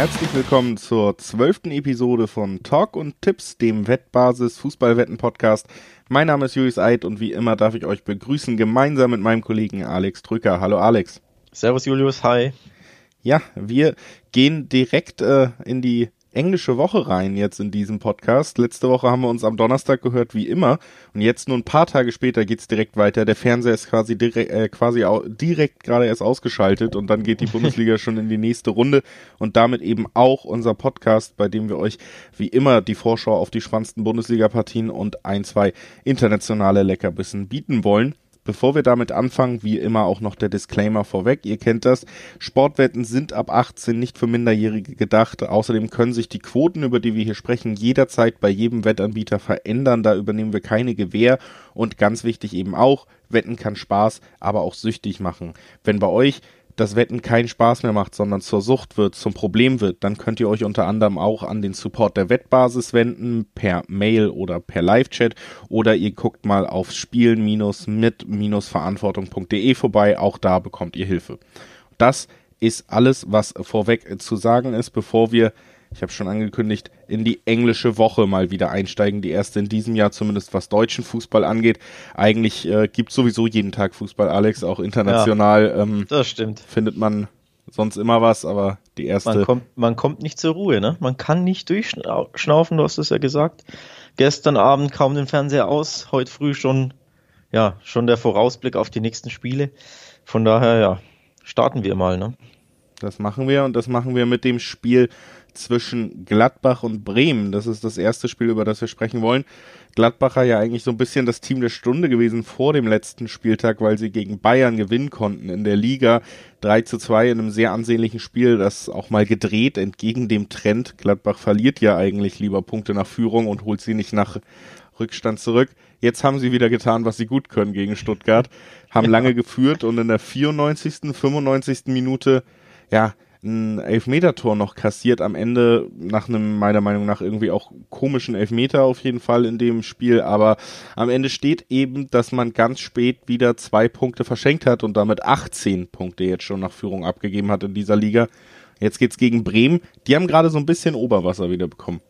Herzlich willkommen zur zwölften Episode von Talk und Tipps, dem Wettbasis Fußballwetten Podcast. Mein Name ist Julius Eid und wie immer darf ich euch begrüßen, gemeinsam mit meinem Kollegen Alex Drücker. Hallo Alex. Servus Julius, hi. Ja, wir gehen direkt äh, in die englische Woche rein jetzt in diesem Podcast. Letzte Woche haben wir uns am Donnerstag gehört, wie immer. Und jetzt nur ein paar Tage später geht's direkt weiter. Der Fernseher ist quasi direkt, äh, quasi direkt gerade erst ausgeschaltet und dann geht die Bundesliga schon in die nächste Runde und damit eben auch unser Podcast, bei dem wir euch wie immer die Vorschau auf die spannendsten Bundesliga-Partien und ein, zwei internationale Leckerbissen bieten wollen. Bevor wir damit anfangen, wie immer auch noch der Disclaimer vorweg. Ihr kennt das. Sportwetten sind ab 18 nicht für Minderjährige gedacht. Außerdem können sich die Quoten, über die wir hier sprechen, jederzeit bei jedem Wettanbieter verändern. Da übernehmen wir keine Gewähr. Und ganz wichtig eben auch, Wetten kann Spaß, aber auch süchtig machen. Wenn bei euch das Wetten keinen Spaß mehr macht, sondern zur Sucht wird, zum Problem wird, dann könnt ihr euch unter anderem auch an den Support der Wettbasis wenden, per Mail oder per Live-Chat oder ihr guckt mal auf spielen-mit-verantwortung.de vorbei, auch da bekommt ihr Hilfe. Das ist alles, was vorweg zu sagen ist, bevor wir ich habe schon angekündigt, in die englische Woche mal wieder einsteigen. Die erste in diesem Jahr, zumindest was deutschen Fußball angeht. Eigentlich äh, gibt sowieso jeden Tag Fußball, Alex, auch international. Ja, ähm, das stimmt. Findet man sonst immer was, aber die erste. Man kommt, man kommt nicht zur Ruhe, ne? Man kann nicht durchschnaufen, du hast es ja gesagt. Gestern Abend kaum den Fernseher aus, heute früh schon, ja, schon der Vorausblick auf die nächsten Spiele. Von daher, ja, starten wir mal, ne? Das machen wir und das machen wir mit dem Spiel zwischen Gladbach und Bremen. Das ist das erste Spiel, über das wir sprechen wollen. Gladbacher ja eigentlich so ein bisschen das Team der Stunde gewesen vor dem letzten Spieltag, weil sie gegen Bayern gewinnen konnten in der Liga. 3 zu 2 in einem sehr ansehnlichen Spiel, das auch mal gedreht entgegen dem Trend. Gladbach verliert ja eigentlich lieber Punkte nach Führung und holt sie nicht nach Rückstand zurück. Jetzt haben sie wieder getan, was sie gut können gegen Stuttgart, haben ja. lange geführt und in der 94., 95. Minute, ja, ein Elfmetertor noch kassiert am Ende nach einem meiner Meinung nach irgendwie auch komischen Elfmeter auf jeden Fall in dem Spiel, aber am Ende steht eben, dass man ganz spät wieder zwei Punkte verschenkt hat und damit 18 Punkte jetzt schon nach Führung abgegeben hat in dieser Liga. Jetzt geht's gegen Bremen. Die haben gerade so ein bisschen Oberwasser wieder bekommen.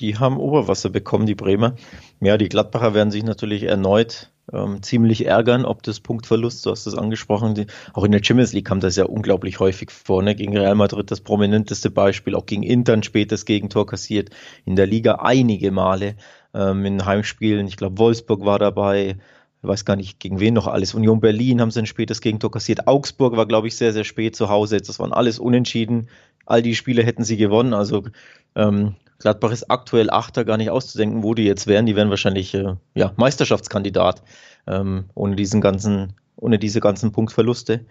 Die haben Oberwasser bekommen, die Bremer. Ja, die Gladbacher werden sich natürlich erneut ähm, ziemlich ärgern, ob das Punktverlust, du hast das angesprochen, die, auch in der Champions League kam das ja unglaublich häufig vor, ne? gegen Real Madrid das prominenteste Beispiel, auch gegen Inter ein spätes Gegentor kassiert, in der Liga einige Male, ähm, in Heimspielen, ich glaube Wolfsburg war dabei, ich weiß gar nicht, gegen wen noch alles. Union Berlin haben sie ein spätes Gegentor kassiert. Augsburg war, glaube ich, sehr, sehr spät zu Hause. Das waren alles unentschieden. All die Spiele hätten sie gewonnen. Also ähm, Gladbach ist aktuell Achter, gar nicht auszudenken, wo die jetzt wären. Die wären wahrscheinlich äh, ja, Meisterschaftskandidat ähm, ohne diesen ganzen, ohne diese ganzen Punktverluste.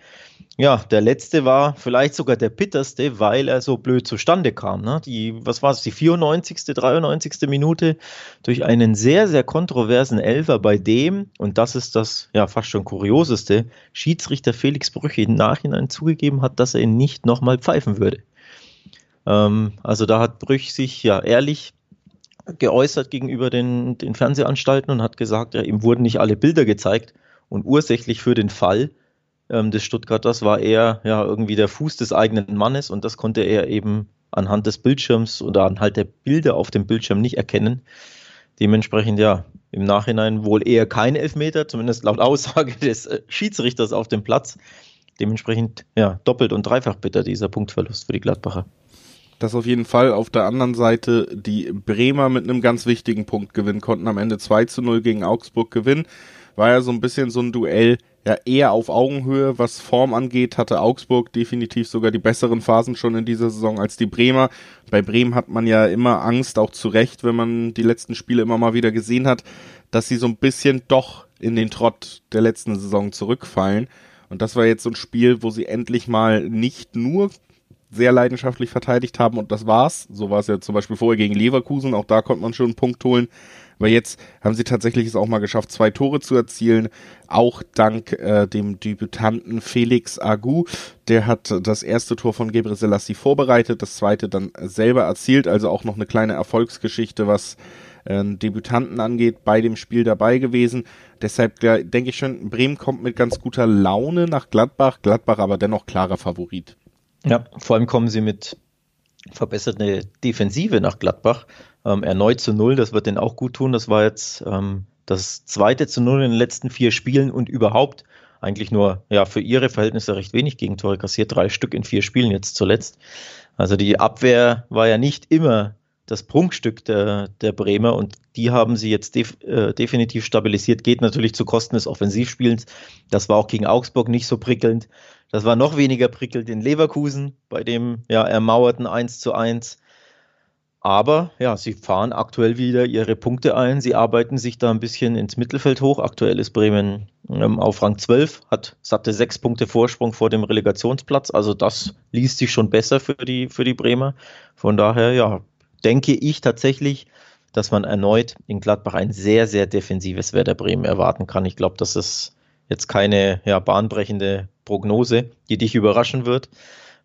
Ja, der letzte war vielleicht sogar der bitterste, weil er so blöd zustande kam. Ne? Die, was war es, die 94., 93. Minute durch einen sehr, sehr kontroversen Elfer, bei dem, und das ist das ja fast schon kurioseste, Schiedsrichter Felix Brüche im Nachhinein zugegeben hat, dass er ihn nicht nochmal pfeifen würde. Ähm, also da hat Brüch sich ja ehrlich geäußert gegenüber den, den Fernsehanstalten und hat gesagt, ja, ihm wurden nicht alle Bilder gezeigt und ursächlich für den Fall ähm, des Stuttgarters war er ja irgendwie der Fuß des eigenen Mannes und das konnte er eben anhand des Bildschirms oder anhand der Bilder auf dem Bildschirm nicht erkennen. Dementsprechend ja im Nachhinein wohl eher kein Elfmeter, zumindest laut Aussage des äh, Schiedsrichters auf dem Platz. Dementsprechend ja doppelt und dreifach bitter dieser Punktverlust für die Gladbacher. Das auf jeden Fall. Auf der anderen Seite die Bremer mit einem ganz wichtigen Punkt gewinnen konnten. Am Ende 2 zu 0 gegen Augsburg gewinnen. War ja so ein bisschen so ein Duell, ja eher auf Augenhöhe, was Form angeht, hatte Augsburg definitiv sogar die besseren Phasen schon in dieser Saison als die Bremer. Bei Bremen hat man ja immer Angst, auch zu Recht, wenn man die letzten Spiele immer mal wieder gesehen hat, dass sie so ein bisschen doch in den Trott der letzten Saison zurückfallen. Und das war jetzt so ein Spiel, wo sie endlich mal nicht nur sehr leidenschaftlich verteidigt haben und das war's. So war es ja zum Beispiel vorher gegen Leverkusen, auch da konnte man schon einen Punkt holen. Aber jetzt haben sie tatsächlich es auch mal geschafft, zwei Tore zu erzielen. Auch dank äh, dem Debütanten Felix Agu. Der hat das erste Tor von Gebre Selassie vorbereitet, das zweite dann selber erzielt. Also auch noch eine kleine Erfolgsgeschichte, was äh, Debütanten angeht, bei dem Spiel dabei gewesen. Deshalb ja, denke ich schon, Bremen kommt mit ganz guter Laune nach Gladbach. Gladbach aber dennoch klarer Favorit. Ja, vor allem kommen sie mit verbesserte Defensive nach Gladbach. Ähm, erneut zu Null, das wird denen auch gut tun. Das war jetzt ähm, das zweite zu Null in den letzten vier Spielen und überhaupt eigentlich nur ja für ihre Verhältnisse recht wenig Gegentore kassiert, drei Stück in vier Spielen jetzt zuletzt. Also die Abwehr war ja nicht immer das Prunkstück der, der Bremer und die haben sie jetzt def, äh, definitiv stabilisiert, geht natürlich zu Kosten des Offensivspielens. Das war auch gegen Augsburg nicht so prickelnd. Das war noch weniger prickelnd in Leverkusen bei dem ja ermauerten 1 zu 1. Aber ja, sie fahren aktuell wieder ihre Punkte ein. Sie arbeiten sich da ein bisschen ins Mittelfeld hoch. Aktuell ist Bremen ähm, auf Rang 12, hat satte sechs Punkte Vorsprung vor dem Relegationsplatz. Also das liest sich schon besser für die, für die Bremer. Von daher, ja, denke ich tatsächlich, dass man erneut in Gladbach ein sehr, sehr defensives Werder Bremen erwarten kann. Ich glaube, das ist jetzt keine ja, bahnbrechende Prognose, die dich überraschen wird.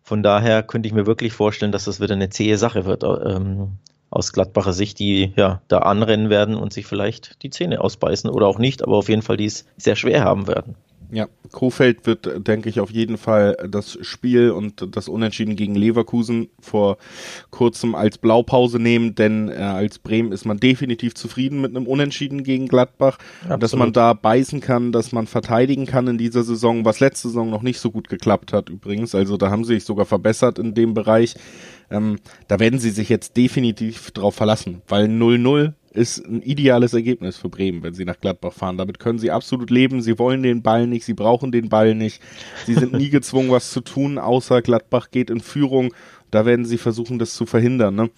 Von daher könnte ich mir wirklich vorstellen, dass das wieder eine zähe Sache wird ähm, aus Gladbacher Sicht, die ja da anrennen werden und sich vielleicht die Zähne ausbeißen oder auch nicht, aber auf jeden Fall die es sehr schwer haben werden. Ja, Kofeld wird, denke ich, auf jeden Fall das Spiel und das Unentschieden gegen Leverkusen vor kurzem als Blaupause nehmen, denn äh, als Bremen ist man definitiv zufrieden mit einem Unentschieden gegen Gladbach, Absolut. dass man da beißen kann, dass man verteidigen kann in dieser Saison, was letzte Saison noch nicht so gut geklappt hat übrigens. Also da haben sie sich sogar verbessert in dem Bereich. Ähm, da werden sie sich jetzt definitiv drauf verlassen, weil 0-0 ist ein ideales Ergebnis für Bremen, wenn sie nach Gladbach fahren. Damit können sie absolut leben. Sie wollen den Ball nicht, sie brauchen den Ball nicht. Sie sind nie gezwungen, was zu tun, außer Gladbach geht in Führung. Da werden sie versuchen, das zu verhindern. Ne?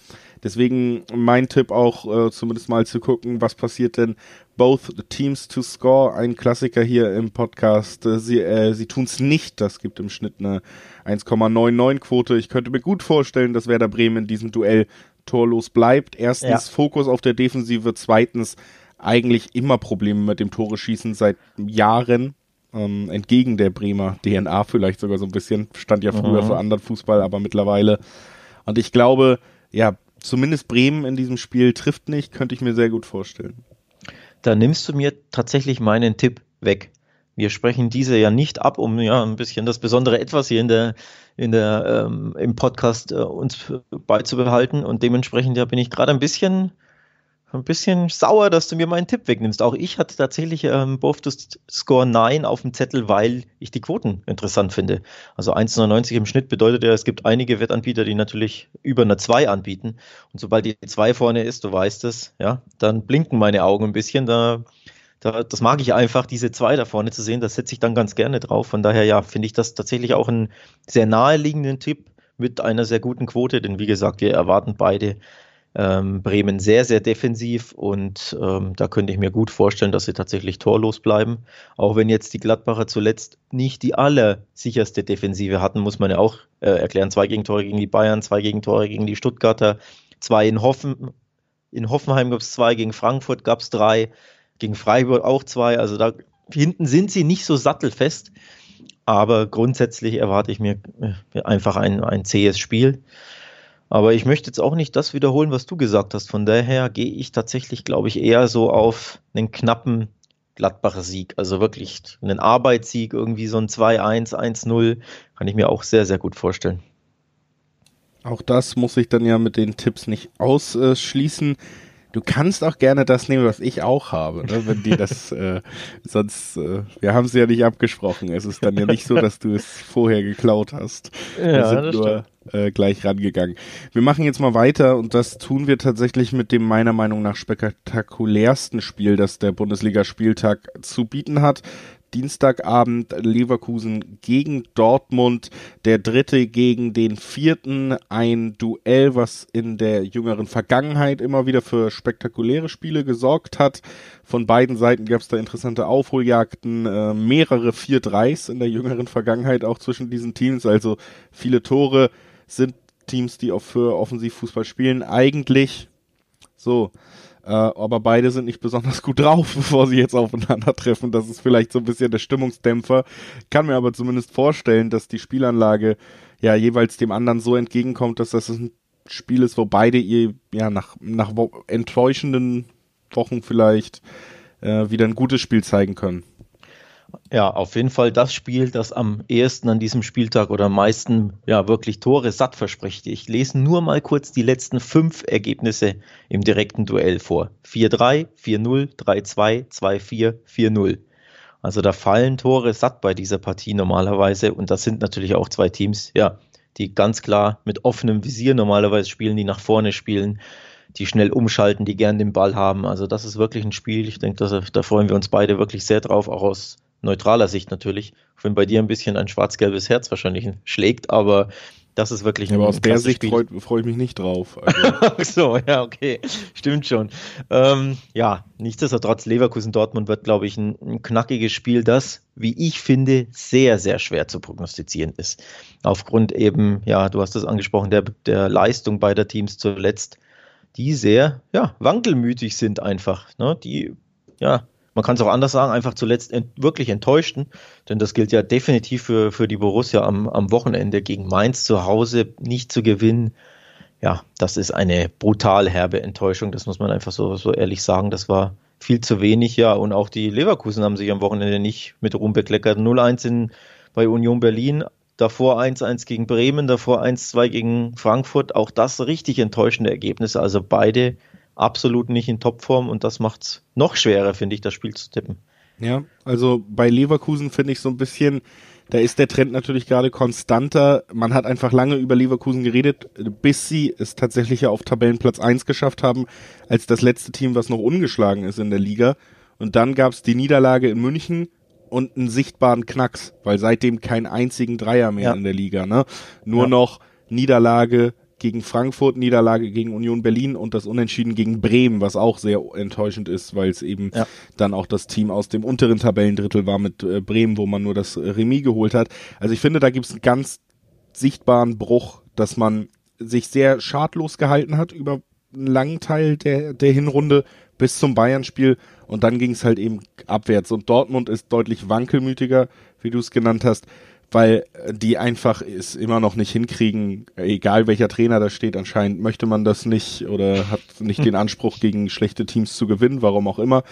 Deswegen mein Tipp auch, äh, zumindest mal zu gucken, was passiert denn both teams to score. Ein Klassiker hier im Podcast. Äh, sie äh, sie tun es nicht. Das gibt im Schnitt eine 1,99 Quote. Ich könnte mir gut vorstellen, dass Werder Bremen in diesem Duell torlos bleibt. Erstens ja. Fokus auf der Defensive, zweitens eigentlich immer Probleme mit dem Tore schießen seit Jahren. Ähm, entgegen der Bremer DNA vielleicht sogar so ein bisschen. Stand ja früher mhm. für anderen Fußball, aber mittlerweile. Und ich glaube, ja, zumindest Bremen in diesem Spiel trifft nicht, könnte ich mir sehr gut vorstellen. Da nimmst du mir tatsächlich meinen Tipp weg. Wir sprechen diese ja nicht ab, um ja ein bisschen das besondere Etwas hier in der, in der, ähm, im Podcast äh, uns beizubehalten. Und dementsprechend ja bin ich gerade ein bisschen ein bisschen sauer, dass du mir meinen Tipp wegnimmst. Auch ich hatte tatsächlich ähm, Both to Score 9 auf dem Zettel, weil ich die Quoten interessant finde. Also 1,99 im Schnitt bedeutet ja, es gibt einige Wettanbieter, die natürlich über eine 2 anbieten. Und sobald die 2 vorne ist, du weißt es, ja, dann blinken meine Augen ein bisschen. Da, da, das mag ich einfach, diese 2 da vorne zu sehen. Das setze ich dann ganz gerne drauf. Von daher, ja, finde ich das tatsächlich auch einen sehr naheliegenden Tipp mit einer sehr guten Quote, denn wie gesagt, wir erwarten beide ähm, Bremen sehr, sehr defensiv und ähm, da könnte ich mir gut vorstellen, dass sie tatsächlich torlos bleiben. Auch wenn jetzt die Gladbacher zuletzt nicht die allersicherste Defensive hatten, muss man ja auch äh, erklären. Zwei Gegentore gegen die Bayern, zwei Gegentore gegen die Stuttgarter, zwei in, Hoffen, in Hoffenheim gab es zwei, gegen Frankfurt gab es drei, gegen Freiburg auch zwei. Also da hinten sind sie nicht so sattelfest. Aber grundsätzlich erwarte ich mir äh, einfach ein, ein zähes Spiel. Aber ich möchte jetzt auch nicht das wiederholen, was du gesagt hast. Von daher gehe ich tatsächlich, glaube ich, eher so auf einen knappen Gladbacher Sieg. Also wirklich einen Arbeitssieg, irgendwie so ein 2-1, 1-0, kann ich mir auch sehr, sehr gut vorstellen. Auch das muss ich dann ja mit den Tipps nicht ausschließen. Du kannst auch gerne das nehmen, was ich auch habe, ne? wenn die das, äh, sonst, äh, wir haben es ja nicht abgesprochen. Es ist dann ja nicht so, dass du es vorher geklaut hast. Ja, wir sind nur äh, gleich rangegangen. Wir machen jetzt mal weiter und das tun wir tatsächlich mit dem meiner Meinung nach spektakulärsten Spiel, das der Bundesligaspieltag zu bieten hat. Dienstagabend Leverkusen gegen Dortmund, der dritte gegen den vierten, ein Duell, was in der jüngeren Vergangenheit immer wieder für spektakuläre Spiele gesorgt hat. Von beiden Seiten gab es da interessante Aufholjagden, äh, mehrere 4-3s in der jüngeren Vergangenheit auch zwischen diesen Teams, also viele Tore sind Teams, die auch für Offensivfußball spielen, eigentlich. So äh, aber beide sind nicht besonders gut drauf, bevor sie jetzt aufeinandertreffen. Das ist vielleicht so ein bisschen der Stimmungsdämpfer. Kann mir aber zumindest vorstellen, dass die Spielanlage ja jeweils dem anderen so entgegenkommt, dass das ein Spiel ist, wo beide ihr ja nach, nach enttäuschenden Wochen vielleicht äh, wieder ein gutes Spiel zeigen können. Ja, auf jeden Fall das Spiel, das am ehesten an diesem Spieltag oder am meisten ja wirklich Tore satt verspricht. Ich lese nur mal kurz die letzten fünf Ergebnisse im direkten Duell vor. 4-3, 4-0, 3-2, 2-4, 4-0. Also da fallen Tore satt bei dieser Partie normalerweise und das sind natürlich auch zwei Teams, ja, die ganz klar mit offenem Visier normalerweise spielen, die nach vorne spielen, die schnell umschalten, die gern den Ball haben. Also das ist wirklich ein Spiel. Ich denke, da freuen wir uns beide wirklich sehr drauf, auch aus neutraler Sicht natürlich, wenn bei dir ein bisschen ein schwarz-gelbes Herz wahrscheinlich schlägt, aber das ist wirklich ein Aber aus der Sicht freue freu ich mich nicht drauf. Also. so, ja, okay. Stimmt schon. Ähm, ja, nichtsdestotrotz, Leverkusen-Dortmund wird, glaube ich, ein, ein, knackiges Spiel, das, wie ich finde, sehr, sehr schwer zu prognostizieren ist. Aufgrund eben, ja, du hast es angesprochen, der, der Leistung beider Teams zuletzt, die sehr, ja, wankelmütig sind einfach. Ne? Die, ja, man kann es auch anders sagen, einfach zuletzt ent wirklich enttäuschten, denn das gilt ja definitiv für, für die Borussia am, am Wochenende gegen Mainz zu Hause nicht zu gewinnen. Ja, das ist eine brutal herbe Enttäuschung, das muss man einfach so, so ehrlich sagen. Das war viel zu wenig, ja, und auch die Leverkusen haben sich am Wochenende nicht mit Ruhm bekleckert. 0-1 bei Union Berlin, davor 1-1 gegen Bremen, davor 1-2 gegen Frankfurt. Auch das richtig enttäuschende Ergebnisse. Also beide absolut nicht in Topform und das macht es noch schwerer, finde ich, das Spiel zu tippen. Ja, also bei Leverkusen finde ich so ein bisschen, da ist der Trend natürlich gerade konstanter. Man hat einfach lange über Leverkusen geredet, bis sie es tatsächlich ja auf Tabellenplatz 1 geschafft haben, als das letzte Team, was noch ungeschlagen ist in der Liga. Und dann gab es die Niederlage in München und einen sichtbaren Knacks, weil seitdem kein einzigen Dreier mehr ja. in der Liga, ne? Nur ja. noch Niederlage gegen Frankfurt, Niederlage gegen Union Berlin und das Unentschieden gegen Bremen, was auch sehr enttäuschend ist, weil es eben ja. dann auch das Team aus dem unteren Tabellendrittel war mit äh, Bremen, wo man nur das Remis geholt hat. Also ich finde, da gibt es einen ganz sichtbaren Bruch, dass man sich sehr schadlos gehalten hat über einen langen Teil der, der Hinrunde bis zum Bayern-Spiel und dann ging es halt eben abwärts. Und Dortmund ist deutlich wankelmütiger, wie du es genannt hast weil die einfach es immer noch nicht hinkriegen, egal welcher Trainer da steht, anscheinend möchte man das nicht oder hat nicht den Anspruch, gegen schlechte Teams zu gewinnen, warum auch immer.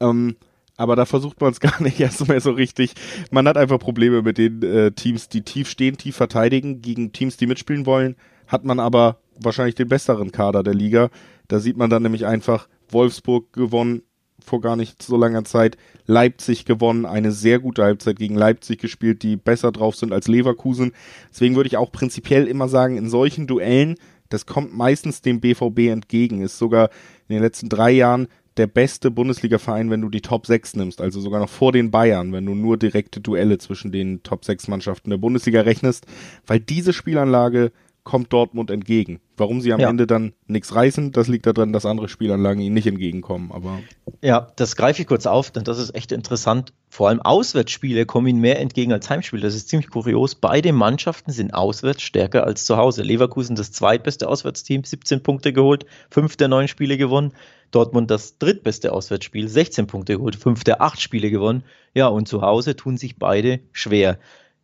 Ähm, aber da versucht man es gar nicht erst mehr so richtig. Man hat einfach Probleme mit den äh, Teams, die tief stehen, tief verteidigen, gegen Teams, die mitspielen wollen, hat man aber wahrscheinlich den besseren Kader der Liga. Da sieht man dann nämlich einfach Wolfsburg gewonnen, vor gar nicht so langer Zeit Leipzig gewonnen, eine sehr gute Halbzeit gegen Leipzig gespielt, die besser drauf sind als Leverkusen. Deswegen würde ich auch prinzipiell immer sagen, in solchen Duellen, das kommt meistens dem BVB entgegen, ist sogar in den letzten drei Jahren der beste Bundesliga-Verein, wenn du die Top 6 nimmst, also sogar noch vor den Bayern, wenn du nur direkte Duelle zwischen den Top 6 Mannschaften der Bundesliga rechnest, weil diese Spielanlage kommt Dortmund entgegen. Warum sie am ja. Ende dann nichts reißen, das liegt daran, dass andere Spielanlagen ihnen nicht entgegenkommen. Aber ja, das greife ich kurz auf, denn das ist echt interessant. Vor allem Auswärtsspiele kommen ihnen mehr entgegen als Heimspiele. Das ist ziemlich kurios. Beide Mannschaften sind auswärts stärker als zu Hause. Leverkusen das zweitbeste Auswärtsteam, 17 Punkte geholt, fünf der neun Spiele gewonnen. Dortmund das drittbeste Auswärtsspiel, 16 Punkte geholt, fünf der acht Spiele gewonnen. Ja, und zu Hause tun sich beide schwer.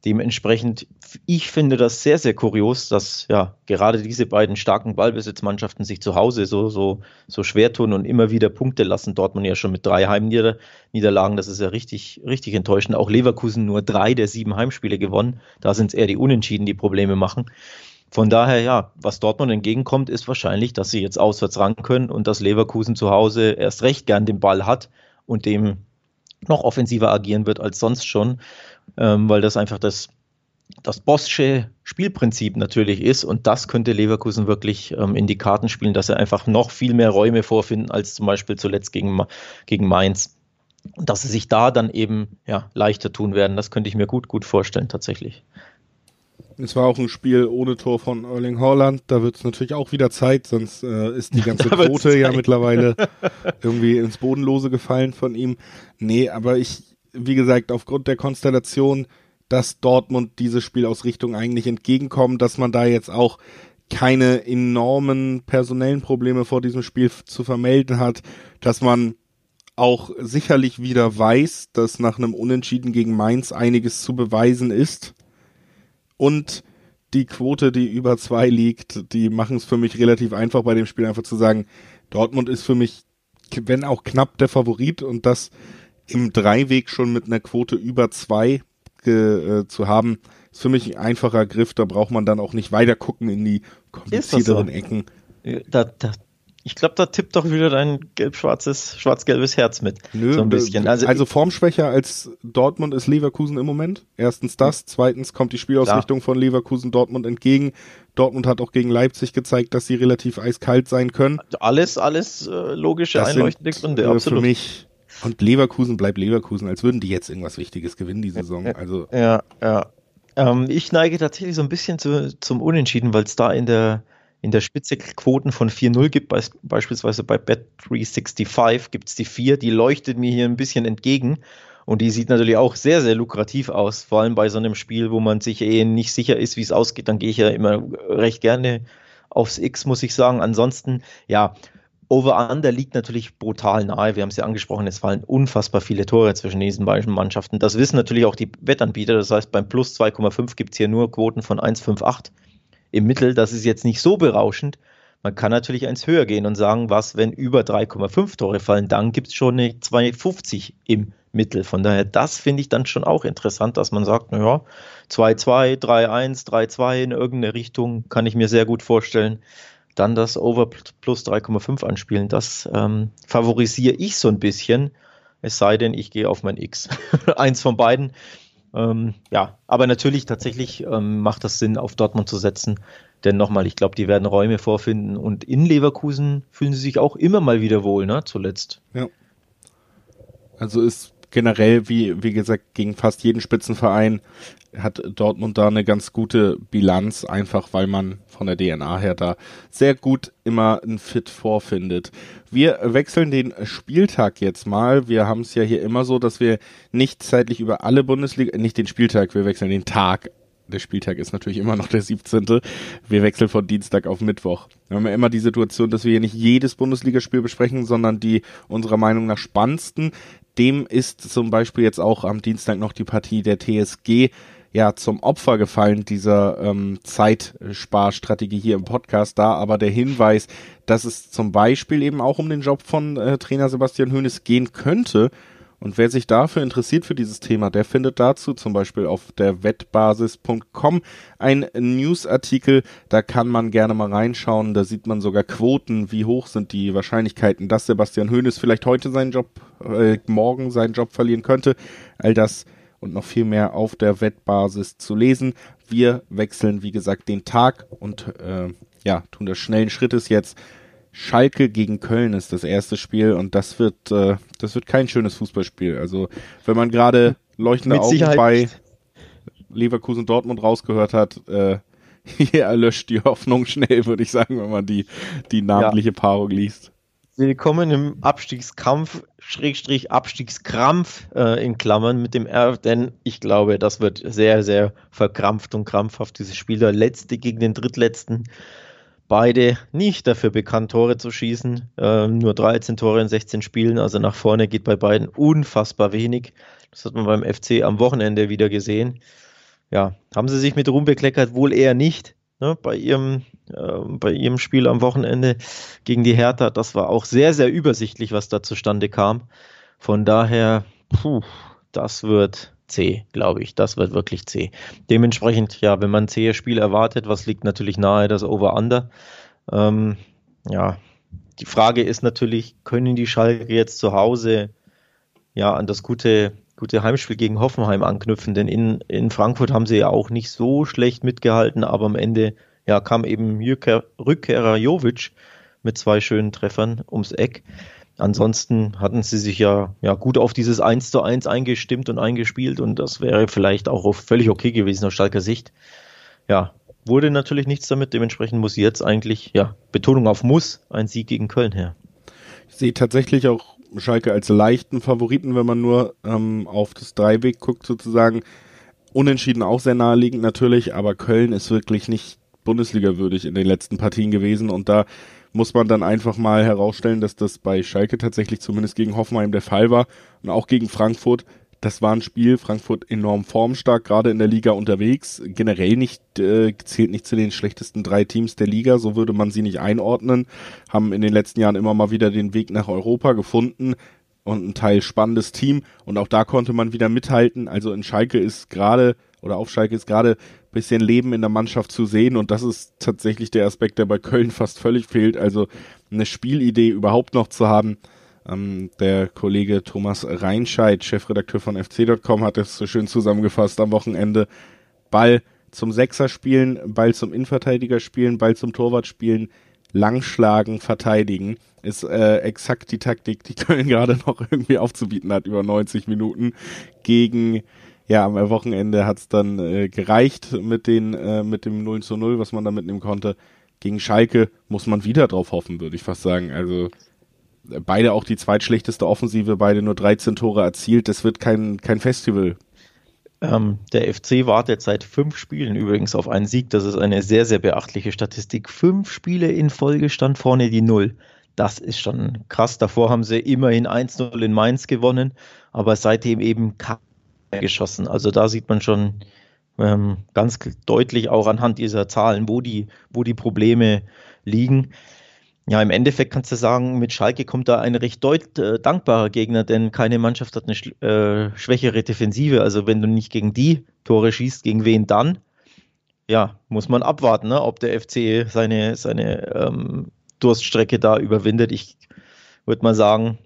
Dementsprechend, ich finde das sehr, sehr kurios, dass ja gerade diese beiden starken Ballbesitzmannschaften sich zu Hause so, so, so schwer tun und immer wieder Punkte lassen. Dortmund ja schon mit drei Heimniederlagen, das ist ja richtig, richtig enttäuschend. Auch Leverkusen nur drei der sieben Heimspiele gewonnen. Da sind es eher die Unentschieden, die Probleme machen. Von daher, ja, was Dortmund entgegenkommt, ist wahrscheinlich, dass sie jetzt auswärts ran können und dass Leverkusen zu Hause erst recht gern den Ball hat und dem noch offensiver agieren wird als sonst schon ähm, weil das einfach das, das Bossche Spielprinzip natürlich ist und das könnte Leverkusen wirklich ähm, in die Karten spielen, dass sie einfach noch viel mehr Räume vorfinden als zum Beispiel zuletzt gegen, gegen Mainz. Und dass sie sich da dann eben ja, leichter tun werden, das könnte ich mir gut, gut vorstellen tatsächlich. Es war auch ein Spiel ohne Tor von Erling Haaland. Da wird es natürlich auch wieder Zeit, sonst äh, ist die ganze Quote ja mittlerweile irgendwie ins Bodenlose gefallen von ihm. Nee, aber ich, wie gesagt, aufgrund der Konstellation, dass Dortmund dieses Spielausrichtung eigentlich entgegenkommt, dass man da jetzt auch keine enormen personellen Probleme vor diesem Spiel zu vermelden hat, dass man auch sicherlich wieder weiß, dass nach einem Unentschieden gegen Mainz einiges zu beweisen ist. Und die Quote, die über zwei liegt, die machen es für mich relativ einfach bei dem Spiel einfach zu sagen, Dortmund ist für mich, wenn auch knapp der Favorit und das im Dreiweg schon mit einer Quote über zwei äh, zu haben, ist für mich ein einfacher Griff. Da braucht man dann auch nicht weiter gucken in die komplizierteren so? Ecken. Da, da, ich glaube, da tippt doch wieder dein gelb-schwarzes, schwarz-gelbes Herz mit. Nö, so ein bisschen. Also, also formschwächer als Dortmund ist Leverkusen im Moment. Erstens das. Zweitens kommt die Spielausrichtung klar. von Leverkusen Dortmund entgegen. Dortmund hat auch gegen Leipzig gezeigt, dass sie relativ eiskalt sein können. Alles, alles äh, logische, das einleuchtende Gründe, äh, absolut. Für mich und Leverkusen bleibt Leverkusen, als würden die jetzt irgendwas Wichtiges gewinnen, die Saison. Also ja, ja. Ähm, ich neige tatsächlich so ein bisschen zu, zum Unentschieden, weil es da in der, in der Spitze Quoten von 4-0 gibt. Be beispielsweise bei Bet365 gibt es die 4, die leuchtet mir hier ein bisschen entgegen. Und die sieht natürlich auch sehr, sehr lukrativ aus, vor allem bei so einem Spiel, wo man sich eh nicht sicher ist, wie es ausgeht. Dann gehe ich ja immer recht gerne aufs X, muss ich sagen. Ansonsten, ja, Over-Under liegt natürlich brutal nahe. Wir haben es ja angesprochen, es fallen unfassbar viele Tore zwischen diesen beiden Mannschaften. Das wissen natürlich auch die Wettanbieter. Das heißt, beim Plus 2,5 gibt es hier nur Quoten von 1,58 im Mittel. Das ist jetzt nicht so berauschend. Man kann natürlich eins höher gehen und sagen, was, wenn über 3,5 Tore fallen, dann gibt es schon eine 2,50 im Mittel. Von daher, das finde ich dann schon auch interessant, dass man sagt, naja, 2-2, 3-1, 3-2 in irgendeine Richtung kann ich mir sehr gut vorstellen dann das Over plus 3,5 anspielen. Das ähm, favorisiere ich so ein bisschen. Es sei denn, ich gehe auf mein X. Eins von beiden. Ähm, ja, aber natürlich tatsächlich ähm, macht das Sinn, auf Dortmund zu setzen. Denn nochmal, ich glaube, die werden Räume vorfinden und in Leverkusen fühlen sie sich auch immer mal wieder wohl, ne? Zuletzt. Ja. Also ist generell, wie, wie gesagt, gegen fast jeden Spitzenverein hat Dortmund da eine ganz gute Bilanz, einfach weil man von der DNA her da sehr gut immer ein Fit vorfindet. Wir wechseln den Spieltag jetzt mal. Wir haben es ja hier immer so, dass wir nicht zeitlich über alle Bundesliga, nicht den Spieltag, wir wechseln den Tag. Der Spieltag ist natürlich immer noch der 17. Wir wechseln von Dienstag auf Mittwoch. Wir haben ja immer die Situation, dass wir hier nicht jedes Bundesligaspiel besprechen, sondern die unserer Meinung nach spannendsten. Dem ist zum Beispiel jetzt auch am Dienstag noch die Partie der TSG ja zum Opfer gefallen dieser ähm, Zeitsparstrategie hier im Podcast da, aber der Hinweis, dass es zum Beispiel eben auch um den Job von äh, Trainer Sebastian Hoeneß gehen könnte. Und wer sich dafür interessiert für dieses Thema, der findet dazu zum Beispiel auf der wettbasis.com ein Newsartikel. Da kann man gerne mal reinschauen. Da sieht man sogar Quoten. Wie hoch sind die Wahrscheinlichkeiten, dass Sebastian Hoeneß vielleicht heute seinen Job, äh, morgen seinen Job verlieren könnte. All das und noch viel mehr auf der Wettbasis zu lesen. Wir wechseln, wie gesagt, den Tag und äh, ja, tun das schnellen Schrittes jetzt. Schalke gegen Köln ist das erste Spiel und das wird, äh, das wird kein schönes Fußballspiel. Also wenn man gerade leuchtende Augen Sicherheit bei nicht. Leverkusen Dortmund rausgehört hat, äh, hier erlöscht die Hoffnung schnell, würde ich sagen, wenn man die, die namentliche ja. Paarung liest. Willkommen im Abstiegskampf, Schrägstrich Abstiegskrampf äh, in Klammern mit dem R, denn ich glaube, das wird sehr, sehr verkrampft und krampfhaft, dieses Spiel. Der letzte gegen den drittletzten. Beide nicht dafür bekannt, Tore zu schießen. Äh, nur 13 Tore in 16 Spielen, also nach vorne geht bei beiden unfassbar wenig. Das hat man beim FC am Wochenende wieder gesehen. Ja, haben sie sich mit Ruhm bekleckert? Wohl eher nicht ne, bei, ihrem, äh, bei ihrem Spiel am Wochenende gegen die Hertha. Das war auch sehr, sehr übersichtlich, was da zustande kam. Von daher, puh, das wird zäh, glaube ich. Das wird wirklich zäh. Dementsprechend, ja, wenn man zähe Spiel erwartet, was liegt natürlich nahe, das Over-Under. Ähm, ja, die Frage ist natürlich, können die Schalke jetzt zu Hause ja an das gute gute Heimspiel gegen Hoffenheim anknüpfen, denn in, in Frankfurt haben sie ja auch nicht so schlecht mitgehalten, aber am Ende ja, kam eben Rückkehrer Jovic mit zwei schönen Treffern ums Eck. Ansonsten hatten sie sich ja, ja gut auf dieses 1 zu 1 eingestimmt und eingespielt und das wäre vielleicht auch völlig okay gewesen aus starker Sicht. Ja, wurde natürlich nichts damit, dementsprechend muss jetzt eigentlich, ja, Betonung auf muss, ein Sieg gegen Köln her. Ich sehe tatsächlich auch Schalke als leichten Favoriten, wenn man nur ähm, auf das Dreiweg guckt sozusagen. Unentschieden auch sehr naheliegend natürlich, aber Köln ist wirklich nicht Bundesliga würdig in den letzten Partien gewesen und da muss man dann einfach mal herausstellen, dass das bei Schalke tatsächlich zumindest gegen Hoffenheim der Fall war und auch gegen Frankfurt. Das war ein Spiel, Frankfurt enorm formstark, gerade in der Liga unterwegs, generell nicht, äh, zählt nicht zu den schlechtesten drei Teams der Liga, so würde man sie nicht einordnen, haben in den letzten Jahren immer mal wieder den Weg nach Europa gefunden, und ein Teil spannendes Team. Und auch da konnte man wieder mithalten. Also in Schalke ist gerade oder auf Schalke ist gerade bisschen Leben in der Mannschaft zu sehen und das ist tatsächlich der Aspekt, der bei Köln fast völlig fehlt. Also eine Spielidee überhaupt noch zu haben. Ähm, der Kollege Thomas Reinscheid, Chefredakteur von FC.com, hat es so schön zusammengefasst am Wochenende. Ball zum Sechser spielen, Ball zum Innenverteidiger spielen, Ball zum Torwart spielen, langschlagen, verteidigen. Ist äh, exakt die Taktik, die Köln gerade noch irgendwie aufzubieten hat über 90 Minuten gegen ja, am Wochenende hat's dann äh, gereicht mit den äh, mit dem 0 zu 0, was man da mitnehmen konnte. Gegen Schalke muss man wieder drauf hoffen, würde ich fast sagen. Also äh, beide auch die zweitschlechteste Offensive, beide nur 13 Tore erzielt. Das wird kein, kein Festival. Ähm, der FC wartet seit fünf Spielen übrigens auf einen Sieg. Das ist eine sehr, sehr beachtliche Statistik. Fünf Spiele in Folge stand vorne die Null. Das ist schon krass. Davor haben sie immerhin 1-0 in Mainz gewonnen, aber seitdem eben geschossen. Also da sieht man schon ähm, ganz deutlich auch anhand dieser Zahlen, wo die, wo die Probleme liegen. Ja, im Endeffekt kannst du sagen, mit Schalke kommt da ein recht deut äh, dankbarer Gegner, denn keine Mannschaft hat eine sch äh, schwächere Defensive. Also wenn du nicht gegen die Tore schießt, gegen wen dann? Ja, muss man abwarten, ne? ob der FC seine, seine ähm, Durststrecke da überwindet. Ich würde mal sagen,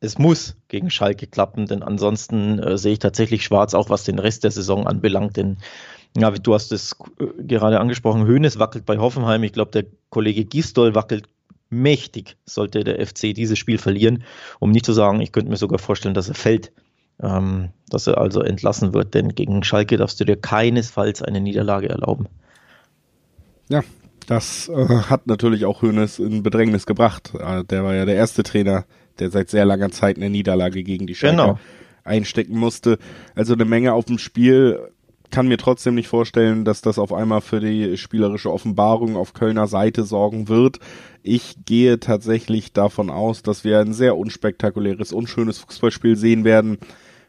es muss gegen Schalke klappen, denn ansonsten äh, sehe ich tatsächlich schwarz, auch was den Rest der Saison anbelangt. Denn ja, du hast es äh, gerade angesprochen, Höhnes wackelt bei Hoffenheim. Ich glaube, der Kollege Gistol wackelt mächtig, sollte der FC dieses Spiel verlieren. Um nicht zu sagen, ich könnte mir sogar vorstellen, dass er fällt, ähm, dass er also entlassen wird, denn gegen Schalke darfst du dir keinesfalls eine Niederlage erlauben. Ja, das äh, hat natürlich auch Höhnes in Bedrängnis gebracht. Äh, der war ja der erste Trainer, der seit sehr langer Zeit eine Niederlage gegen die Schalke genau. einstecken musste. Also eine Menge auf dem Spiel. Kann mir trotzdem nicht vorstellen, dass das auf einmal für die spielerische Offenbarung auf Kölner Seite sorgen wird. Ich gehe tatsächlich davon aus, dass wir ein sehr unspektakuläres, unschönes Fußballspiel sehen werden.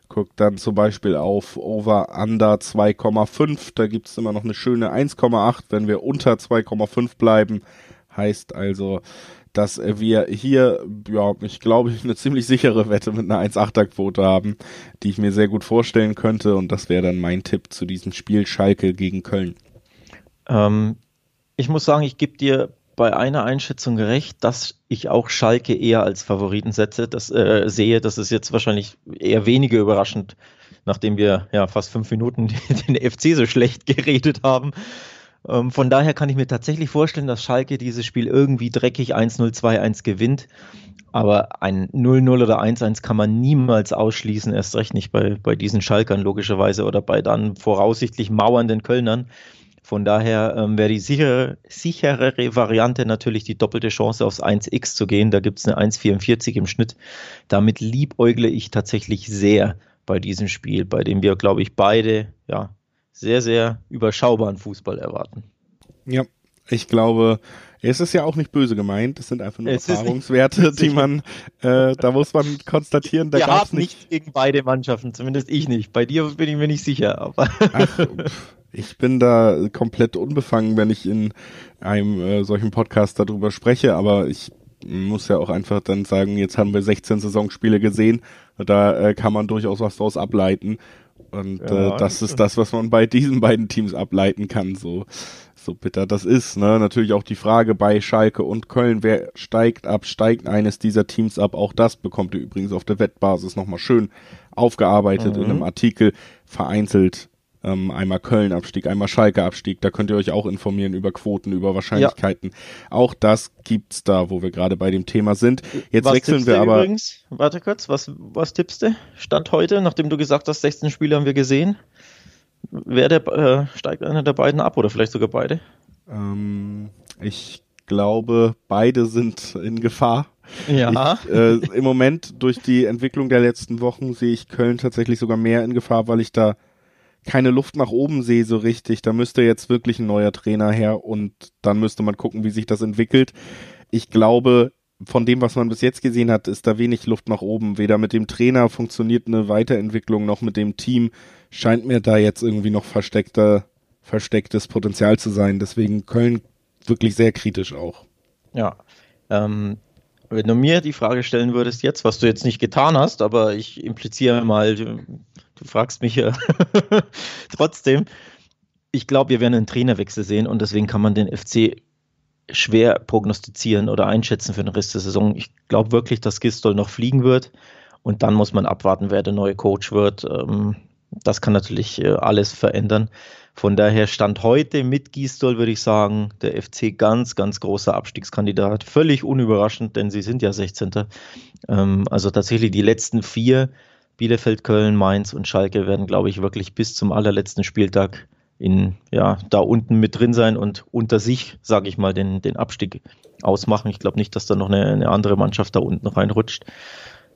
Guckt dann zum Beispiel auf Over Under 2,5. Da gibt's immer noch eine schöne 1,8. Wenn wir unter 2,5 bleiben, heißt also, dass wir hier, ja, ich glaube, eine ziemlich sichere Wette mit einer 1,8er Quote haben, die ich mir sehr gut vorstellen könnte. Und das wäre dann mein Tipp zu diesem Spiel Schalke gegen Köln. Ähm, ich muss sagen, ich gebe dir bei einer Einschätzung recht, dass ich auch Schalke eher als Favoriten setze, das äh, sehe. Das ist jetzt wahrscheinlich eher weniger überraschend, nachdem wir ja fast fünf Minuten den FC so schlecht geredet haben. Ähm, von daher kann ich mir tatsächlich vorstellen, dass Schalke dieses Spiel irgendwie dreckig 1-0, 2-1 gewinnt. Aber ein 0-0 oder 1-1 kann man niemals ausschließen, erst recht nicht bei, bei diesen Schalkern logischerweise oder bei dann voraussichtlich mauernden Kölnern. Von daher ähm, wäre die sichere, sicherere Variante natürlich die doppelte Chance aufs 1x zu gehen. Da gibt es eine 1,44 im Schnitt. Damit liebäugle ich tatsächlich sehr bei diesem Spiel, bei dem wir, glaube ich, beide ja, sehr, sehr überschaubaren Fußball erwarten. Ja, ich glaube, es ist ja auch nicht böse gemeint, es sind einfach nur es Erfahrungswerte, die man, äh, da muss man konstatieren, da Wir gab's nicht. nicht gegen beide Mannschaften, zumindest ich nicht. Bei dir bin ich mir nicht sicher, aber. Ach, ich bin da komplett unbefangen, wenn ich in einem äh, solchen Podcast darüber spreche, aber ich muss ja auch einfach dann sagen, jetzt haben wir 16 Saisonspiele gesehen, da äh, kann man durchaus was draus ableiten. Und ja, äh, das ist das, was man bei diesen beiden Teams ableiten kann, so, so bitter das ist. Ne? Natürlich auch die Frage bei Schalke und Köln, wer steigt ab, steigt eines dieser Teams ab. Auch das bekommt ihr übrigens auf der Wettbasis nochmal schön aufgearbeitet mhm. in einem Artikel, vereinzelt ähm, einmal Köln-Abstieg, einmal Schalke-Abstieg. Da könnt ihr euch auch informieren über Quoten, über Wahrscheinlichkeiten. Ja. Auch das gibt's da, wo wir gerade bei dem Thema sind. Jetzt was wechseln wir aber. Übrigens? Warte kurz, was, was tippst du? Stand heute, nachdem du gesagt hast, 16 Spiele haben wir gesehen. Wer der, äh, steigt einer der beiden ab oder vielleicht sogar beide? Ähm, ich glaube, beide sind in Gefahr. Ja. Ich, äh, Im Moment durch die Entwicklung der letzten Wochen sehe ich Köln tatsächlich sogar mehr in Gefahr, weil ich da keine Luft nach oben sehe so richtig. Da müsste jetzt wirklich ein neuer Trainer her und dann müsste man gucken, wie sich das entwickelt. Ich glaube, von dem, was man bis jetzt gesehen hat, ist da wenig Luft nach oben. Weder mit dem Trainer funktioniert eine Weiterentwicklung noch mit dem Team. Scheint mir da jetzt irgendwie noch versteckter, verstecktes Potenzial zu sein. Deswegen Köln wirklich sehr kritisch auch. Ja. Ähm, wenn du mir die Frage stellen würdest jetzt, was du jetzt nicht getan hast, aber ich impliziere mal, du, fragst mich ja trotzdem, ich glaube, wir werden einen Trainerwechsel sehen und deswegen kann man den FC schwer prognostizieren oder einschätzen für den Rest der Saison. Ich glaube wirklich, dass Gistol noch fliegen wird und dann muss man abwarten, wer der neue Coach wird. Ähm, das kann natürlich äh, alles verändern. Von daher stand heute mit Gisdol, würde ich sagen, der FC ganz, ganz großer Abstiegskandidat. Völlig unüberraschend, denn sie sind ja 16. Ähm, also tatsächlich die letzten vier, Bielefeld, Köln, Mainz und Schalke, werden, glaube ich, wirklich bis zum allerletzten Spieltag in, ja, da unten mit drin sein und unter sich, sage ich mal, den, den Abstieg ausmachen. Ich glaube nicht, dass da noch eine, eine andere Mannschaft da unten reinrutscht.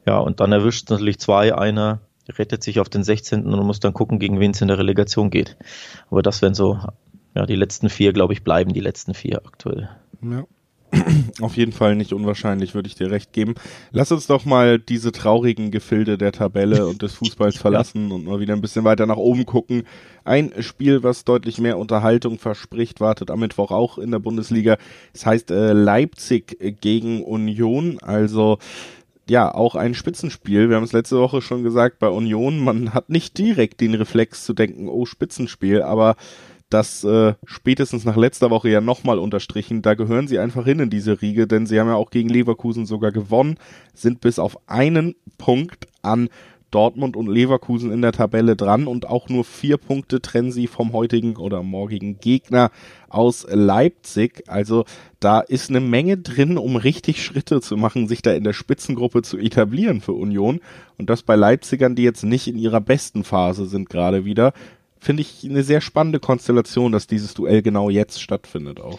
Ja, und dann erwischt natürlich zwei, einer rettet sich auf den 16. und muss dann gucken, gegen wen es in der Relegation geht. Aber das werden so, ja, die letzten vier, glaube ich, bleiben die letzten vier aktuell. Ja. Auf jeden Fall nicht unwahrscheinlich, würde ich dir recht geben. Lass uns doch mal diese traurigen Gefilde der Tabelle und des Fußballs verlassen ja. und mal wieder ein bisschen weiter nach oben gucken. Ein Spiel, was deutlich mehr Unterhaltung verspricht, wartet am Mittwoch auch in der Bundesliga. Es heißt äh, Leipzig gegen Union. Also ja, auch ein Spitzenspiel. Wir haben es letzte Woche schon gesagt bei Union. Man hat nicht direkt den Reflex zu denken, oh, Spitzenspiel, aber das äh, spätestens nach letzter Woche ja nochmal unterstrichen. Da gehören sie einfach hin in diese Riege, denn sie haben ja auch gegen Leverkusen sogar gewonnen, sind bis auf einen Punkt an Dortmund und Leverkusen in der Tabelle dran und auch nur vier Punkte trennen sie vom heutigen oder morgigen Gegner aus Leipzig. Also da ist eine Menge drin, um richtig Schritte zu machen, sich da in der Spitzengruppe zu etablieren für Union. Und das bei Leipzigern, die jetzt nicht in ihrer besten Phase sind gerade wieder. Finde ich eine sehr spannende Konstellation, dass dieses Duell genau jetzt stattfindet auch.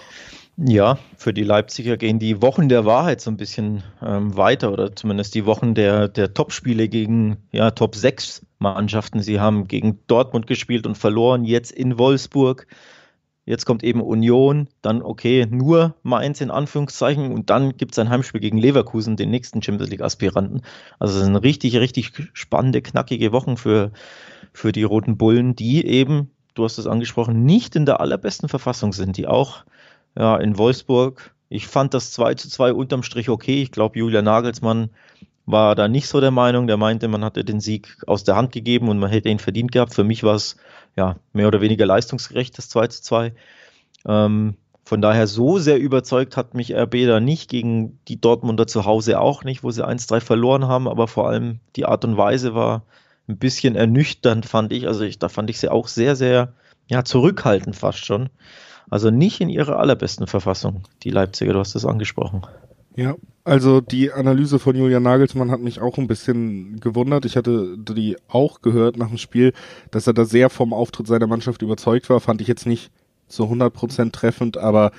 Ja, für die Leipziger gehen die Wochen der Wahrheit so ein bisschen ähm, weiter oder zumindest die Wochen der, der Top-Spiele gegen ja, Top 6 Mannschaften. Sie haben gegen Dortmund gespielt und verloren, jetzt in Wolfsburg. Jetzt kommt eben Union, dann okay, nur Mainz in Anführungszeichen und dann gibt es ein Heimspiel gegen Leverkusen, den nächsten Champions League-Aspiranten. Also es sind richtig, richtig spannende, knackige Wochen für, für die Roten Bullen, die eben, du hast es angesprochen, nicht in der allerbesten Verfassung sind, die auch ja, in Wolfsburg. Ich fand das 2 zu 2 unterm Strich okay. Ich glaube, Julia Nagelsmann war da nicht so der Meinung. Der meinte, man hatte den Sieg aus der Hand gegeben und man hätte ihn verdient gehabt. Für mich war es ja mehr oder weniger leistungsgerecht, das 2 zu 2. Ähm, von daher so sehr überzeugt hat mich RB da nicht gegen die Dortmunder zu Hause auch nicht, wo sie 1-3 verloren haben, aber vor allem die Art und Weise war ein bisschen ernüchternd, fand ich. Also ich, da fand ich sie auch sehr, sehr ja, zurückhaltend fast schon. Also nicht in ihrer allerbesten Verfassung, die Leipziger, du hast es angesprochen. Ja, also die Analyse von Julian Nagelsmann hat mich auch ein bisschen gewundert. Ich hatte die auch gehört nach dem Spiel, dass er da sehr vom Auftritt seiner Mannschaft überzeugt war. Fand ich jetzt nicht so 100% treffend, aber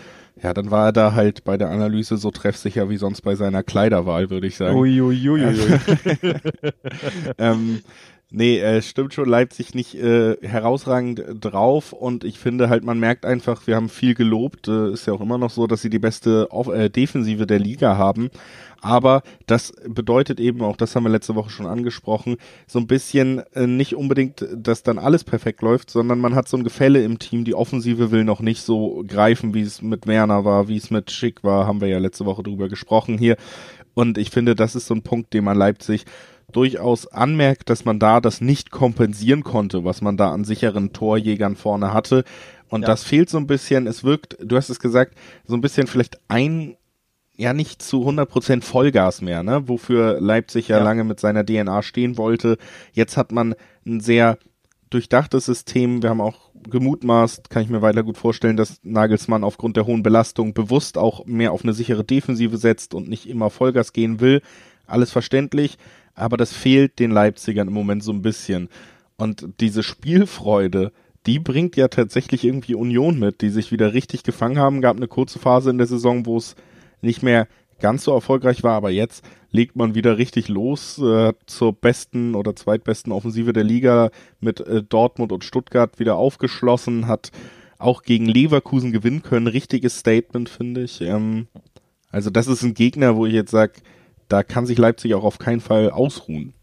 ja, dann war er da halt bei der Analyse so treffsicher wie sonst bei seiner Kleiderwahl, würde ich sagen. Uiuiui. Ui, ui, ui. ähm, Nee, äh, stimmt schon, Leipzig nicht äh, herausragend drauf und ich finde halt, man merkt einfach, wir haben viel gelobt, äh, ist ja auch immer noch so, dass sie die beste Off äh, Defensive der Liga haben, aber das bedeutet eben auch, das haben wir letzte Woche schon angesprochen, so ein bisschen äh, nicht unbedingt, dass dann alles perfekt läuft, sondern man hat so ein Gefälle im Team, die Offensive will noch nicht so greifen, wie es mit Werner war, wie es mit Schick war, haben wir ja letzte Woche drüber gesprochen hier. Und ich finde, das ist so ein Punkt, den man Leipzig durchaus anmerkt, dass man da das nicht kompensieren konnte, was man da an sicheren Torjägern vorne hatte. Und ja. das fehlt so ein bisschen. Es wirkt, du hast es gesagt, so ein bisschen vielleicht ein, ja nicht zu 100% Vollgas mehr, ne? Wofür Leipzig ja, ja lange mit seiner DNA stehen wollte. Jetzt hat man ein sehr durchdachtes System. Wir haben auch gemutmaßt, kann ich mir weiter gut vorstellen, dass Nagelsmann aufgrund der hohen Belastung bewusst auch mehr auf eine sichere Defensive setzt und nicht immer Vollgas gehen will. Alles verständlich aber das fehlt den Leipzigern im Moment so ein bisschen. Und diese Spielfreude, die bringt ja tatsächlich irgendwie Union mit, die sich wieder richtig gefangen haben. Gab eine kurze Phase in der Saison, wo es nicht mehr ganz so erfolgreich war, aber jetzt legt man wieder richtig los äh, zur besten oder zweitbesten Offensive der Liga mit äh, Dortmund und Stuttgart wieder aufgeschlossen, hat auch gegen Leverkusen gewinnen können. Richtiges Statement, finde ich. Ähm, also das ist ein Gegner, wo ich jetzt sage, da kann sich Leipzig auch auf keinen Fall ausruhen.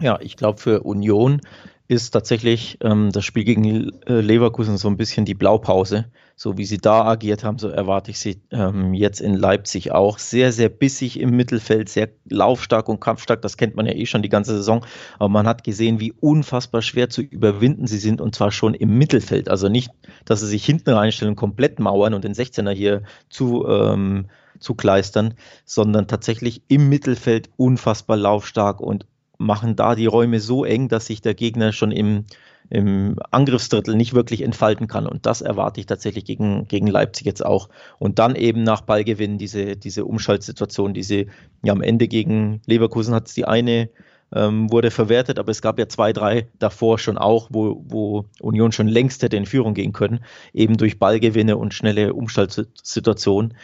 Ja, ich glaube, für Union ist tatsächlich ähm, das Spiel gegen äh, Leverkusen so ein bisschen die Blaupause. So wie sie da agiert haben, so erwarte ich sie ähm, jetzt in Leipzig auch. Sehr, sehr bissig im Mittelfeld, sehr laufstark und kampfstark. Das kennt man ja eh schon die ganze Saison. Aber man hat gesehen, wie unfassbar schwer zu überwinden sie sind und zwar schon im Mittelfeld. Also nicht, dass sie sich hinten reinstellen, komplett mauern und den 16er hier zu, ähm, zu kleistern, sondern tatsächlich im Mittelfeld unfassbar laufstark und machen da die Räume so eng, dass sich der Gegner schon im, im Angriffsdrittel nicht wirklich entfalten kann. Und das erwarte ich tatsächlich gegen, gegen Leipzig jetzt auch. Und dann eben nach Ballgewinn diese, diese Umschaltsituation, diese, ja, am Ende gegen Leverkusen hat es die eine ähm, wurde verwertet, aber es gab ja zwei, drei davor schon auch, wo, wo Union schon längst hätte in Führung gehen können, eben durch Ballgewinne und schnelle Umschaltsituationen.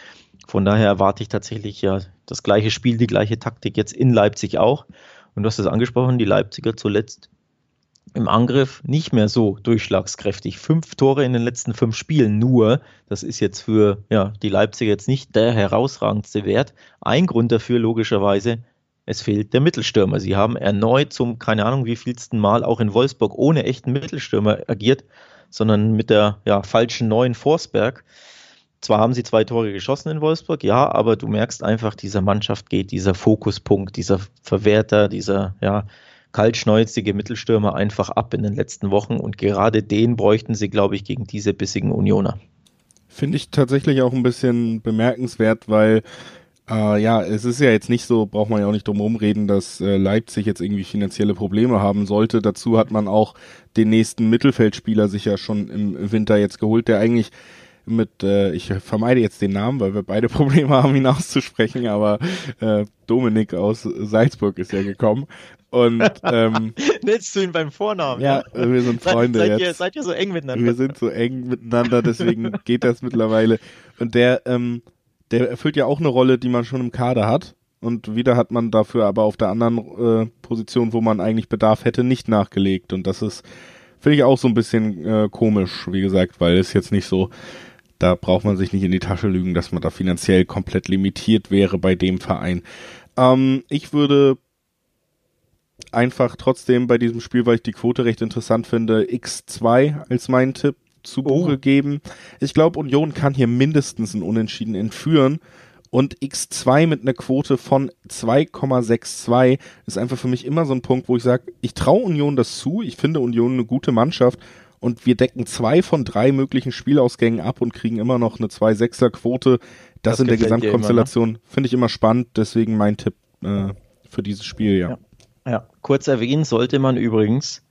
Von daher erwarte ich tatsächlich ja das gleiche Spiel, die gleiche Taktik jetzt in Leipzig auch. Und du hast es angesprochen, die Leipziger zuletzt im Angriff nicht mehr so durchschlagskräftig. Fünf Tore in den letzten fünf Spielen nur. Das ist jetzt für ja, die Leipziger jetzt nicht der herausragendste Wert. Ein Grund dafür logischerweise, es fehlt der Mittelstürmer. Sie haben erneut zum, keine Ahnung wie vielsten Mal auch in Wolfsburg ohne echten Mittelstürmer agiert, sondern mit der ja, falschen neuen Forsberg. Zwar haben sie zwei Tore geschossen in Wolfsburg, ja, aber du merkst einfach, dieser Mannschaft geht dieser Fokuspunkt, dieser Verwerter, dieser ja, kaltschnäuzige Mittelstürmer einfach ab in den letzten Wochen und gerade den bräuchten sie, glaube ich, gegen diese bissigen Unioner. Finde ich tatsächlich auch ein bisschen bemerkenswert, weil äh, ja, es ist ja jetzt nicht so, braucht man ja auch nicht drum herum reden, dass äh, Leipzig jetzt irgendwie finanzielle Probleme haben sollte. Dazu hat man auch den nächsten Mittelfeldspieler sich ja schon im Winter jetzt geholt, der eigentlich mit, äh, ich vermeide jetzt den Namen, weil wir beide Probleme haben, ihn auszusprechen, aber äh, Dominik aus Salzburg ist ja gekommen. Und ähm, nennst du ihn beim Vornamen? Ja, wir sind Freunde seid, seid jetzt. Ihr, seid ihr so eng miteinander? Wir sind so eng miteinander, deswegen geht das mittlerweile. Und der, ähm, der erfüllt ja auch eine Rolle, die man schon im Kader hat. Und wieder hat man dafür aber auf der anderen äh, Position, wo man eigentlich Bedarf hätte, nicht nachgelegt. Und das ist, finde ich auch so ein bisschen äh, komisch, wie gesagt, weil es jetzt nicht so da braucht man sich nicht in die Tasche lügen, dass man da finanziell komplett limitiert wäre bei dem Verein. Ähm, ich würde einfach trotzdem bei diesem Spiel, weil ich die Quote recht interessant finde, X2 als meinen Tipp zu Buche oh. geben. Ich glaube, Union kann hier mindestens ein Unentschieden entführen. Und X2 mit einer Quote von 2,62 ist einfach für mich immer so ein Punkt, wo ich sage, ich traue Union das zu. Ich finde Union eine gute Mannschaft und wir decken zwei von drei möglichen Spielausgängen ab und kriegen immer noch eine 2-6er-Quote. Das, das in der Gesamtkonstellation ne? finde ich immer spannend, deswegen mein Tipp äh, für dieses Spiel, ja. ja. Ja, kurz erwähnen sollte man übrigens,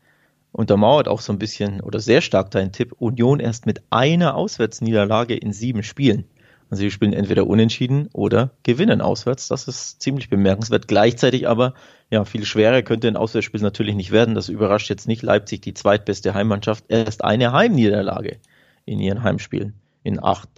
untermauert auch so ein bisschen oder sehr stark dein Tipp, Union erst mit einer Auswärtsniederlage in sieben Spielen. Also sie spielen entweder unentschieden oder gewinnen auswärts. Das ist ziemlich bemerkenswert. Gleichzeitig aber, ja, viel schwerer könnte ein Auswärtsspiel natürlich nicht werden. Das überrascht jetzt nicht Leipzig, die zweitbeste Heimmannschaft. Erst eine Heimniederlage in ihren Heimspielen. In acht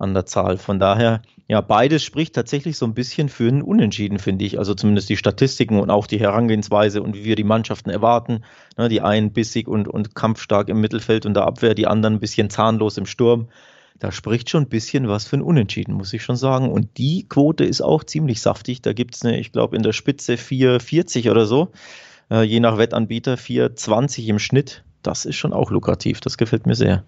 an der Zahl. Von daher, ja, beides spricht tatsächlich so ein bisschen für ein Unentschieden, finde ich. Also zumindest die Statistiken und auch die Herangehensweise und wie wir die Mannschaften erwarten. Ne, die einen bissig und, und kampfstark im Mittelfeld und der Abwehr, die anderen ein bisschen zahnlos im Sturm da spricht schon ein bisschen was für ein Unentschieden, muss ich schon sagen. Und die Quote ist auch ziemlich saftig. Da gibt es eine, ich glaube, in der Spitze 4,40 oder so. Äh, je nach Wettanbieter 4,20 im Schnitt. Das ist schon auch lukrativ. Das gefällt mir sehr.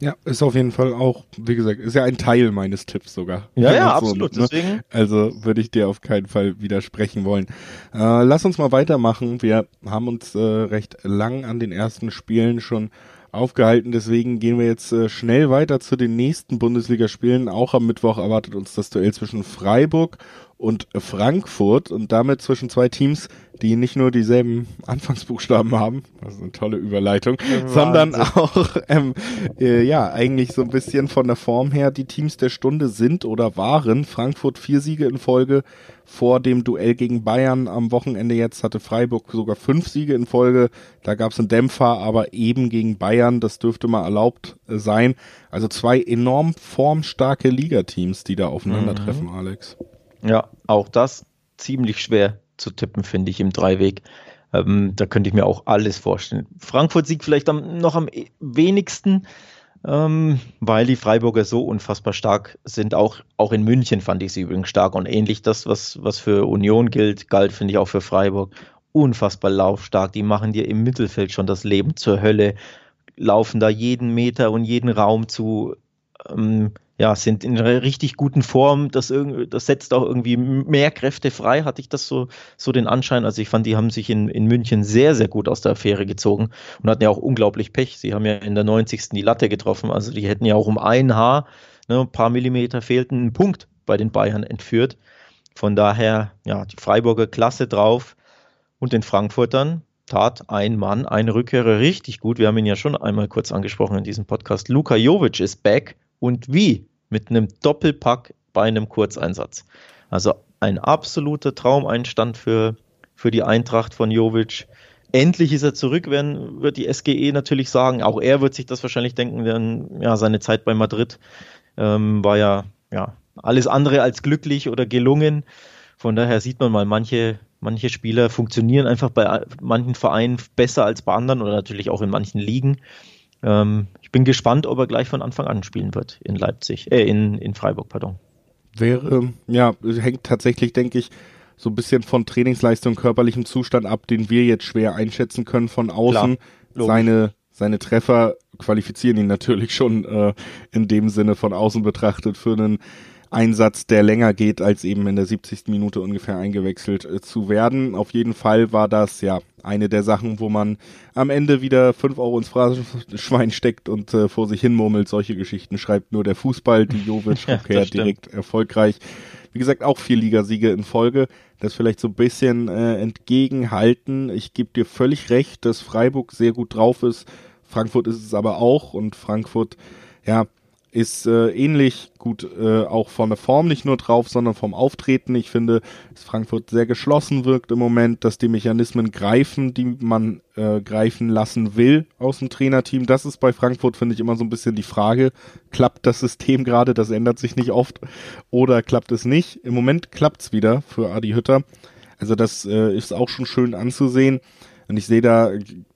Ja, ist auf jeden Fall auch, wie gesagt, ist ja ein Teil meines Tipps sogar. Ja, ja, so, absolut. Ne? Deswegen. Also würde ich dir auf keinen Fall widersprechen wollen. Äh, lass uns mal weitermachen. Wir haben uns äh, recht lang an den ersten Spielen schon aufgehalten. Deswegen gehen wir jetzt äh, schnell weiter zu den nächsten Bundesligaspielen. Auch am Mittwoch erwartet uns das Duell zwischen Freiburg und Frankfurt und damit zwischen zwei Teams, die nicht nur dieselben Anfangsbuchstaben haben, das ist eine tolle Überleitung, Wahnsinn. sondern auch ähm, äh, ja eigentlich so ein bisschen von der Form her die Teams der Stunde sind oder waren. Frankfurt vier Siege in Folge vor dem Duell gegen Bayern am Wochenende jetzt hatte Freiburg sogar fünf Siege in Folge. Da gab es einen Dämpfer, aber eben gegen Bayern, das dürfte mal erlaubt äh, sein. Also zwei enorm formstarke Ligateams, die da aufeinandertreffen, mhm. Alex. Ja, auch das ziemlich schwer zu tippen, finde ich, im Dreiweg. Ähm, da könnte ich mir auch alles vorstellen. Frankfurt siegt vielleicht am, noch am e-, wenigsten, ähm, weil die Freiburger so unfassbar stark sind. Auch, auch in München fand ich sie übrigens stark und ähnlich das, was, was für Union gilt, galt, finde ich auch für Freiburg. unfassbar laufstark. Die machen dir im Mittelfeld schon das Leben zur Hölle, laufen da jeden Meter und jeden Raum zu. Ähm, ja, sind in einer richtig guten Form. Das, das setzt auch irgendwie mehr Kräfte frei, hatte ich das so, so den Anschein. Also ich fand, die haben sich in, in München sehr, sehr gut aus der Affäre gezogen und hatten ja auch unglaublich Pech. Sie haben ja in der 90. die Latte getroffen. Also die hätten ja auch um ein Haar, ne, ein paar Millimeter fehlten, einen Punkt bei den Bayern entführt. Von daher, ja, die Freiburger Klasse drauf und den Frankfurtern tat ein Mann, ein Rückkehrer richtig gut. Wir haben ihn ja schon einmal kurz angesprochen in diesem Podcast. Luka Jovic ist back und wie? Mit einem Doppelpack bei einem Kurzeinsatz. Also ein absoluter Traumeinstand für, für die Eintracht von Jovic. Endlich ist er zurück, werden, wird die SGE natürlich sagen. Auch er wird sich das wahrscheinlich denken, denn ja, seine Zeit bei Madrid ähm, war ja, ja alles andere als glücklich oder gelungen. Von daher sieht man mal, manche, manche Spieler funktionieren einfach bei manchen Vereinen besser als bei anderen oder natürlich auch in manchen Ligen. Ähm, ich bin gespannt, ob er gleich von Anfang an spielen wird in Leipzig, äh, in, in Freiburg, pardon. Wäre, ja, hängt tatsächlich, denke ich, so ein bisschen von Trainingsleistung, körperlichem Zustand ab, den wir jetzt schwer einschätzen können von außen. Klar, seine, seine Treffer qualifizieren ihn natürlich schon äh, in dem Sinne von außen betrachtet für einen Einsatz, der länger geht, als eben in der 70. Minute ungefähr eingewechselt äh, zu werden. Auf jeden Fall war das ja eine der Sachen, wo man am Ende wieder fünf Euro ins Phrasenschwein steckt und äh, vor sich hin murmelt. Solche Geschichten schreibt nur der Fußball, die Jovic ja, direkt erfolgreich. Wie gesagt, auch vier Ligasiege in Folge. Das vielleicht so ein bisschen äh, entgegenhalten. Ich gebe dir völlig recht, dass Freiburg sehr gut drauf ist. Frankfurt ist es aber auch und Frankfurt, ja, ist äh, ähnlich gut äh, auch von der Form nicht nur drauf, sondern vom Auftreten. Ich finde, dass Frankfurt sehr geschlossen wirkt im Moment, dass die Mechanismen greifen, die man äh, greifen lassen will aus dem Trainerteam. Das ist bei Frankfurt, finde ich, immer so ein bisschen die Frage, klappt das System gerade, das ändert sich nicht oft, oder klappt es nicht? Im Moment klappt's wieder für Adi Hütter. Also das äh, ist auch schon schön anzusehen. Und ich sehe da,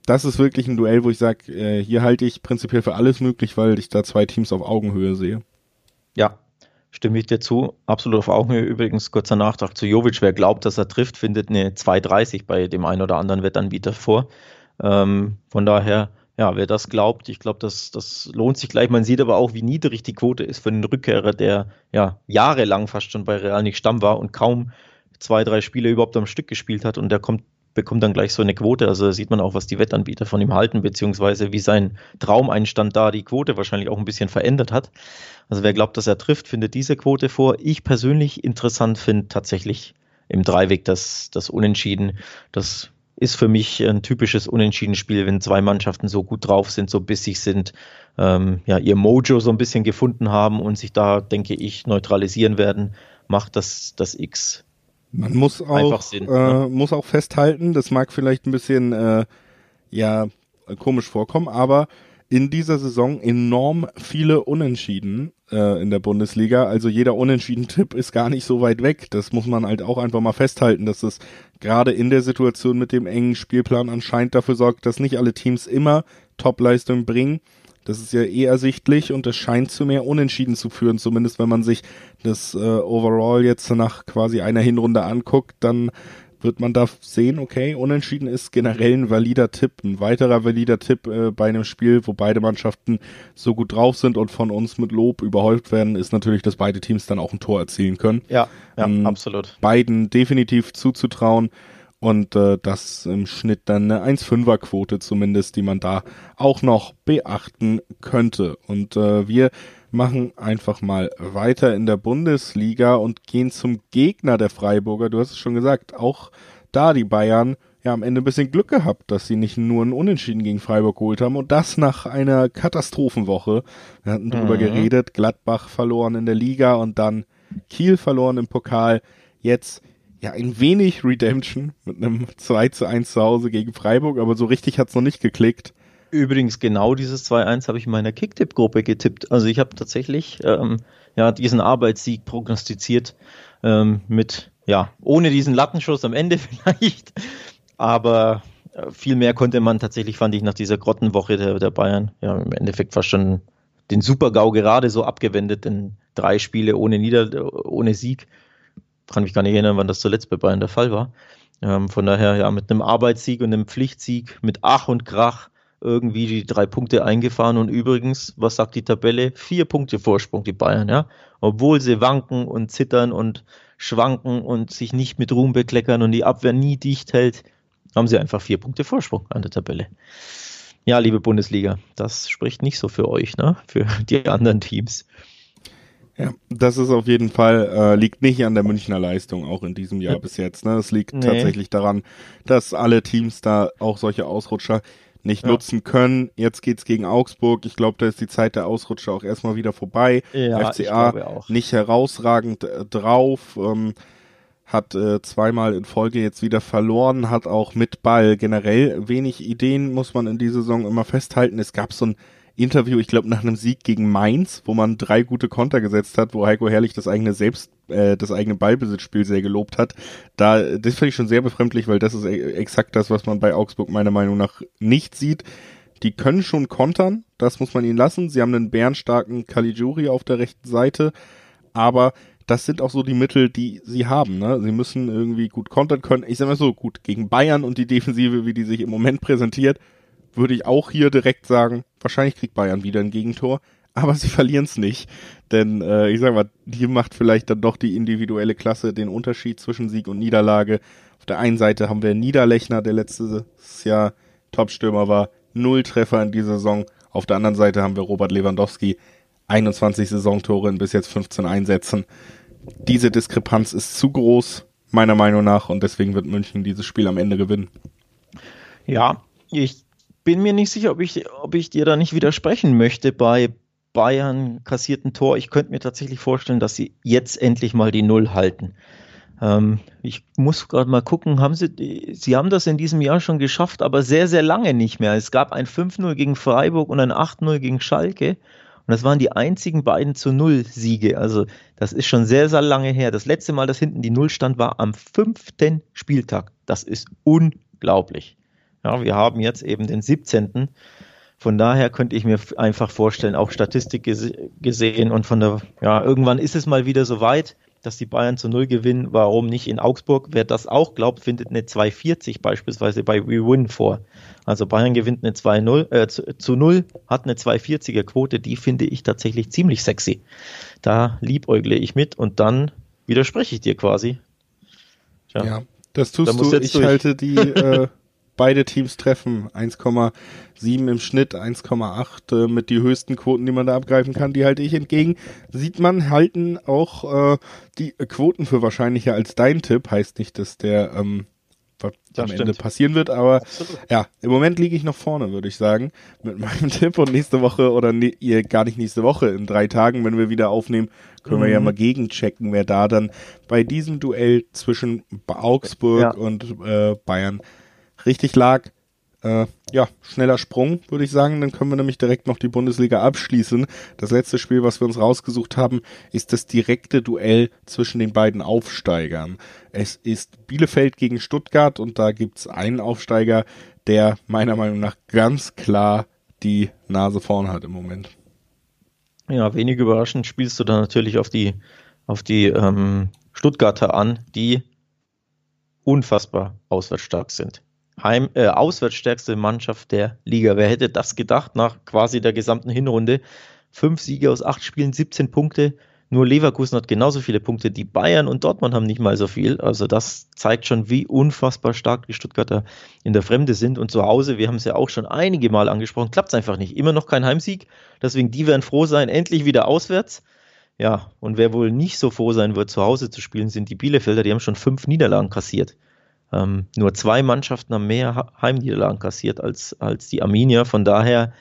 das ist wirklich ein Duell, wo ich sage, äh, hier halte ich prinzipiell für alles möglich, weil ich da zwei Teams auf Augenhöhe sehe. Ja, stimme ich dir zu. Absolut auf Augenhöhe. Übrigens, kurzer Nachtrag zu Jovic. Wer glaubt, dass er trifft, findet eine 2,30 bei dem einen oder anderen Wettanbieter vor. Ähm, von daher, ja, wer das glaubt, ich glaube, das, das lohnt sich gleich. Man sieht aber auch, wie niedrig die Quote ist für einen Rückkehrer, der ja jahrelang fast schon bei Real nicht Stamm war und kaum zwei, drei Spiele überhaupt am Stück gespielt hat und der kommt bekommt dann gleich so eine Quote. Also sieht man auch, was die Wettanbieter von ihm halten, beziehungsweise wie sein Traumeinstand da die Quote wahrscheinlich auch ein bisschen verändert hat. Also wer glaubt, dass er trifft, findet diese Quote vor. Ich persönlich interessant finde tatsächlich im Dreiweg das, das Unentschieden. Das ist für mich ein typisches Unentschieden-Spiel, wenn zwei Mannschaften so gut drauf sind, so bissig sind, ähm, ja, ihr Mojo so ein bisschen gefunden haben und sich da, denke ich, neutralisieren werden, macht das, das X man muss auch, Sinn, äh, muss auch festhalten, das mag vielleicht ein bisschen äh, ja komisch vorkommen, aber in dieser Saison enorm viele Unentschieden äh, in der Bundesliga. Also jeder Unentschieden-Tipp ist gar nicht so weit weg. Das muss man halt auch einfach mal festhalten, dass es gerade in der Situation mit dem engen Spielplan anscheinend dafür sorgt, dass nicht alle Teams immer Topleistung bringen. Das ist ja eh ersichtlich und es scheint zu mehr Unentschieden zu führen, zumindest wenn man sich das äh, Overall jetzt nach quasi einer Hinrunde anguckt, dann wird man da sehen, okay, Unentschieden ist generell ein valider Tipp, ein weiterer valider Tipp äh, bei einem Spiel, wo beide Mannschaften so gut drauf sind und von uns mit Lob überhäuft werden, ist natürlich, dass beide Teams dann auch ein Tor erzielen können. Ja, ja, ähm, absolut. Beiden definitiv zuzutrauen und äh, das im Schnitt dann eine 1,5er Quote zumindest, die man da auch noch beachten könnte. Und äh, wir machen einfach mal weiter in der Bundesliga und gehen zum Gegner der Freiburger. Du hast es schon gesagt, auch da die Bayern ja am Ende ein bisschen Glück gehabt, dass sie nicht nur einen Unentschieden gegen Freiburg geholt haben und das nach einer Katastrophenwoche. Wir hatten drüber mhm. geredet, Gladbach verloren in der Liga und dann Kiel verloren im Pokal. Jetzt ja, ein wenig Redemption mit einem 2 zu 1 zu Hause gegen Freiburg, aber so richtig hat's noch nicht geklickt. Übrigens, genau dieses 2-1 habe ich in meiner Kicktipp-Gruppe getippt. Also ich habe tatsächlich ähm, ja, diesen Arbeitssieg prognostiziert ähm, mit, ja, ohne diesen Lattenschuss am Ende vielleicht. Aber äh, viel mehr konnte man tatsächlich, fand ich, nach dieser Grottenwoche der, der Bayern, ja, im Endeffekt fast schon den Super-GAU gerade so abgewendet, denn drei Spiele ohne Nieder ohne Sieg kann mich gar nicht erinnern, wann das zuletzt bei Bayern der Fall war. Ähm, von daher ja mit einem Arbeitssieg und einem Pflichtsieg mit Ach und Krach irgendwie die drei Punkte eingefahren und übrigens, was sagt die Tabelle? Vier Punkte Vorsprung, die Bayern, ja. Obwohl sie wanken und zittern und schwanken und sich nicht mit Ruhm bekleckern und die Abwehr nie dicht hält, haben sie einfach vier Punkte Vorsprung an der Tabelle. Ja, liebe Bundesliga, das spricht nicht so für euch, ne? Für die anderen Teams. Ja, das ist auf jeden Fall, äh, liegt nicht an der Münchner Leistung, auch in diesem Jahr ja. bis jetzt. Ne? Es liegt nee. tatsächlich daran, dass alle Teams da auch solche Ausrutscher nicht ja. nutzen können. Jetzt geht's gegen Augsburg. Ich glaube, da ist die Zeit der Ausrutscher auch erstmal wieder vorbei. Ja, FCA nicht herausragend äh, drauf. Ähm, hat äh, zweimal in Folge jetzt wieder verloren, hat auch mit Ball generell wenig Ideen, muss man in dieser Saison immer festhalten. Es gab so ein Interview, ich glaube nach einem Sieg gegen Mainz, wo man drei gute Konter gesetzt hat, wo Heiko Herrlich das eigene Selbst, äh, das eigene Ballbesitzspiel sehr gelobt hat. Da, das finde ich schon sehr befremdlich, weil das ist e-, exakt das, was man bei Augsburg meiner Meinung nach nicht sieht. Die können schon kontern, das muss man ihnen lassen. Sie haben einen bärenstarken Caligiuri auf der rechten Seite, aber das sind auch so die Mittel, die sie haben. Ne? Sie müssen irgendwie gut kontern können. Ich sage mal so, gut, gegen Bayern und die Defensive, wie die sich im Moment präsentiert, würde ich auch hier direkt sagen, wahrscheinlich kriegt Bayern wieder ein Gegentor, aber sie verlieren es nicht. Denn äh, ich sag mal, hier macht vielleicht dann doch die individuelle Klasse den Unterschied zwischen Sieg und Niederlage. Auf der einen Seite haben wir Niederlechner, der letztes Jahr Topstürmer war, null Treffer in dieser Saison. Auf der anderen Seite haben wir Robert Lewandowski, 21 Saisontore in bis jetzt 15 Einsätzen. Diese Diskrepanz ist zu groß, meiner Meinung nach, und deswegen wird München dieses Spiel am Ende gewinnen. Ja, ich bin mir nicht sicher, ob ich, ob ich dir da nicht widersprechen möchte bei Bayern kassierten Tor. Ich könnte mir tatsächlich vorstellen, dass sie jetzt endlich mal die Null halten. Ähm, ich muss gerade mal gucken, haben sie, sie haben das in diesem Jahr schon geschafft, aber sehr, sehr lange nicht mehr. Es gab ein 5-0 gegen Freiburg und ein 8-0 gegen Schalke. Und das waren die einzigen beiden zu Null Siege. Also das ist schon sehr, sehr lange her. Das letzte Mal, dass hinten die Null stand, war am fünften Spieltag. Das ist unglaublich. Ja, wir haben jetzt eben den 17. Von daher könnte ich mir einfach vorstellen, auch Statistik gesehen und von der, ja, irgendwann ist es mal wieder so weit, dass die Bayern zu Null gewinnen. Warum nicht in Augsburg? Wer das auch glaubt, findet eine 240 beispielsweise bei WeWin vor. Also Bayern gewinnt eine 2-0, äh, zu, zu 0, hat eine 240er Quote, die finde ich tatsächlich ziemlich sexy. Da liebäugle ich mit und dann widerspreche ich dir quasi. Tja, ja, das tust da du. Ich durch. halte die äh, beide Teams treffen. 1,7 im Schnitt, 1,8 äh, mit die höchsten Quoten, die man da abgreifen kann, die halte ich entgegen. Sieht man, halten auch äh, die Quoten für wahrscheinlicher als dein Tipp. Heißt nicht, dass der ähm, was am stimmt. Ende passieren wird, aber Absolut. ja, im Moment liege ich noch vorne, würde ich sagen, mit meinem Tipp und nächste Woche oder ne, ihr gar nicht nächste Woche, in drei Tagen, wenn wir wieder aufnehmen, können mhm. wir ja mhm. mal gegenchecken, wer da dann bei diesem Duell zwischen Augsburg ja. und äh, Bayern richtig lag. Äh, ja, schneller Sprung, würde ich sagen. Dann können wir nämlich direkt noch die Bundesliga abschließen. Das letzte Spiel, was wir uns rausgesucht haben, ist das direkte Duell zwischen den beiden Aufsteigern. Es ist Bielefeld gegen Stuttgart und da gibt's einen Aufsteiger, der meiner Meinung nach ganz klar die Nase vorn hat im Moment. Ja, wenig überraschend spielst du da natürlich auf die, auf die ähm, Stuttgarter an, die unfassbar auswärtsstark sind. Heim, äh, auswärtsstärkste Mannschaft der Liga. Wer hätte das gedacht nach quasi der gesamten Hinrunde? Fünf Siege aus acht Spielen, 17 Punkte. Nur Leverkusen hat genauso viele Punkte. Die Bayern und Dortmund haben nicht mal so viel. Also das zeigt schon, wie unfassbar stark die Stuttgarter in der Fremde sind. Und zu Hause, wir haben es ja auch schon einige Mal angesprochen, klappt es einfach nicht. Immer noch kein Heimsieg. Deswegen, die werden froh sein, endlich wieder auswärts. Ja, und wer wohl nicht so froh sein wird, zu Hause zu spielen, sind die Bielefelder. Die haben schon fünf Niederlagen kassiert. Ähm, nur zwei Mannschaften haben mehr Heimniederlagen kassiert als, als die Arminia. Von daher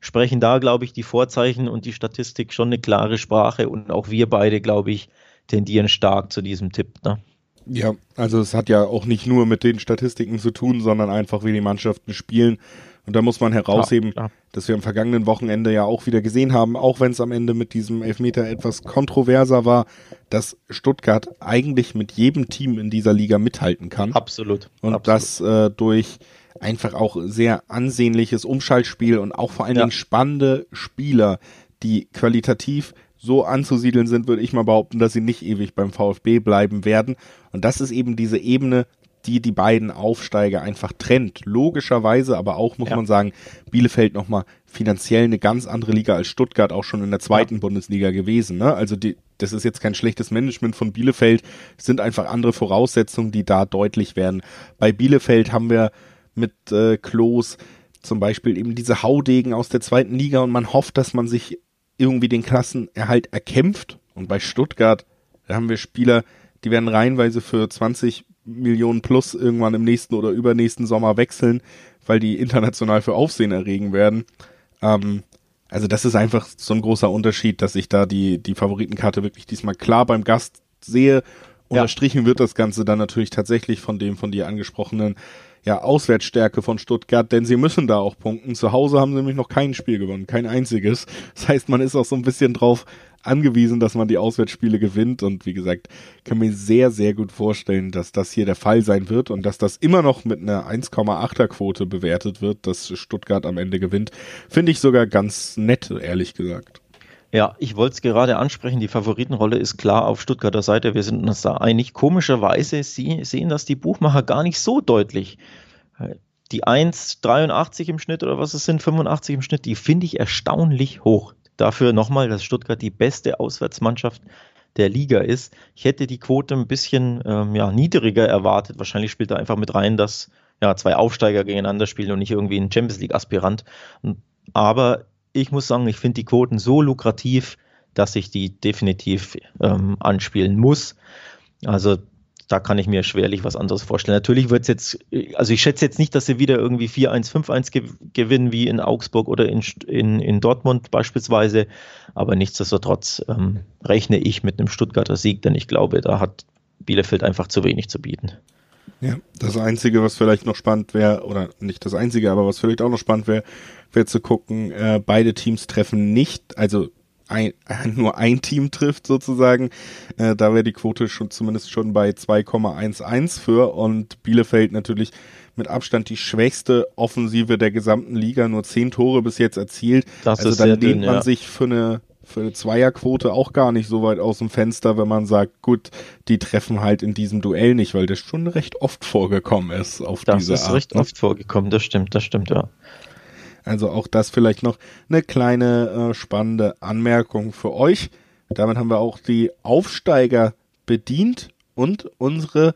sprechen da, glaube ich, die Vorzeichen und die Statistik schon eine klare Sprache. Und auch wir beide, glaube ich, tendieren stark zu diesem Tipp. Ne? Ja, also es hat ja auch nicht nur mit den Statistiken zu tun, sondern einfach, wie die Mannschaften spielen. Und da muss man herausheben, ja, dass wir am vergangenen Wochenende ja auch wieder gesehen haben, auch wenn es am Ende mit diesem Elfmeter etwas kontroverser war, dass Stuttgart eigentlich mit jedem Team in dieser Liga mithalten kann. Absolut. Und Absolut. das äh, durch einfach auch sehr ansehnliches Umschaltspiel und auch vor allen ja. Dingen spannende Spieler, die qualitativ so anzusiedeln sind, würde ich mal behaupten, dass sie nicht ewig beim VfB bleiben werden. Und das ist eben diese Ebene, die die beiden Aufsteiger einfach trennt. Logischerweise, aber auch muss ja. man sagen, Bielefeld nochmal finanziell eine ganz andere Liga als Stuttgart auch schon in der zweiten ja. Bundesliga gewesen. Ne? Also die, das ist jetzt kein schlechtes Management von Bielefeld, es sind einfach andere Voraussetzungen, die da deutlich werden. Bei Bielefeld haben wir mit äh, Klos zum Beispiel eben diese Haudegen aus der zweiten Liga und man hofft, dass man sich irgendwie den Klassenerhalt erkämpft. Und bei Stuttgart, da haben wir Spieler, die werden reihenweise für 20 Millionen plus irgendwann im nächsten oder übernächsten Sommer wechseln, weil die international für Aufsehen erregen werden. Ähm, also das ist einfach so ein großer Unterschied, dass ich da die, die Favoritenkarte wirklich diesmal klar beim Gast sehe. Unterstrichen ja. wird das Ganze dann natürlich tatsächlich von dem von dir angesprochenen ja, Auswärtsstärke von Stuttgart, denn sie müssen da auch punkten. Zu Hause haben sie nämlich noch kein Spiel gewonnen, kein einziges. Das heißt, man ist auch so ein bisschen drauf angewiesen, dass man die Auswärtsspiele gewinnt. Und wie gesagt, kann mir sehr, sehr gut vorstellen, dass das hier der Fall sein wird und dass das immer noch mit einer 1,8er Quote bewertet wird, dass Stuttgart am Ende gewinnt. Finde ich sogar ganz nett, ehrlich gesagt. Ja, ich wollte es gerade ansprechen. Die Favoritenrolle ist klar auf Stuttgarter Seite. Wir sind uns da einig. Komischerweise Sie sehen das die Buchmacher gar nicht so deutlich. Die 1,83 im Schnitt oder was es sind, 85 im Schnitt, die finde ich erstaunlich hoch dafür nochmal, dass Stuttgart die beste Auswärtsmannschaft der Liga ist. Ich hätte die Quote ein bisschen ähm, ja, niedriger erwartet. Wahrscheinlich spielt da einfach mit rein, dass ja, zwei Aufsteiger gegeneinander spielen und nicht irgendwie ein Champions League-Aspirant. Aber ich muss sagen, ich finde die Quoten so lukrativ, dass ich die definitiv ähm, anspielen muss. Also da kann ich mir schwerlich was anderes vorstellen. Natürlich wird es jetzt, also ich schätze jetzt nicht, dass sie wieder irgendwie 4-1, 5-1 gewinnen wie in Augsburg oder in, in, in Dortmund beispielsweise, aber nichtsdestotrotz ähm, rechne ich mit einem Stuttgarter Sieg, denn ich glaube, da hat Bielefeld einfach zu wenig zu bieten. Ja, das Einzige, was vielleicht noch spannend wäre, oder nicht das Einzige, aber was vielleicht auch noch spannend wäre, wäre zu gucken, äh, beide Teams treffen nicht, also ein, nur ein Team trifft sozusagen. Äh, da wäre die Quote schon zumindest schon bei 2,11 für und Bielefeld natürlich mit Abstand die schwächste Offensive der gesamten Liga, nur zehn Tore bis jetzt erzielt. Das also dann lehnt dünn, man ja. sich für eine für eine Zweierquote auch gar nicht so weit aus dem Fenster, wenn man sagt, gut, die treffen halt in diesem Duell nicht, weil das schon recht oft vorgekommen ist auf das diese Art. Das ist recht ne? oft vorgekommen, das stimmt, das stimmt, ja. Also auch das vielleicht noch eine kleine äh, spannende Anmerkung für euch. Damit haben wir auch die Aufsteiger bedient und unsere,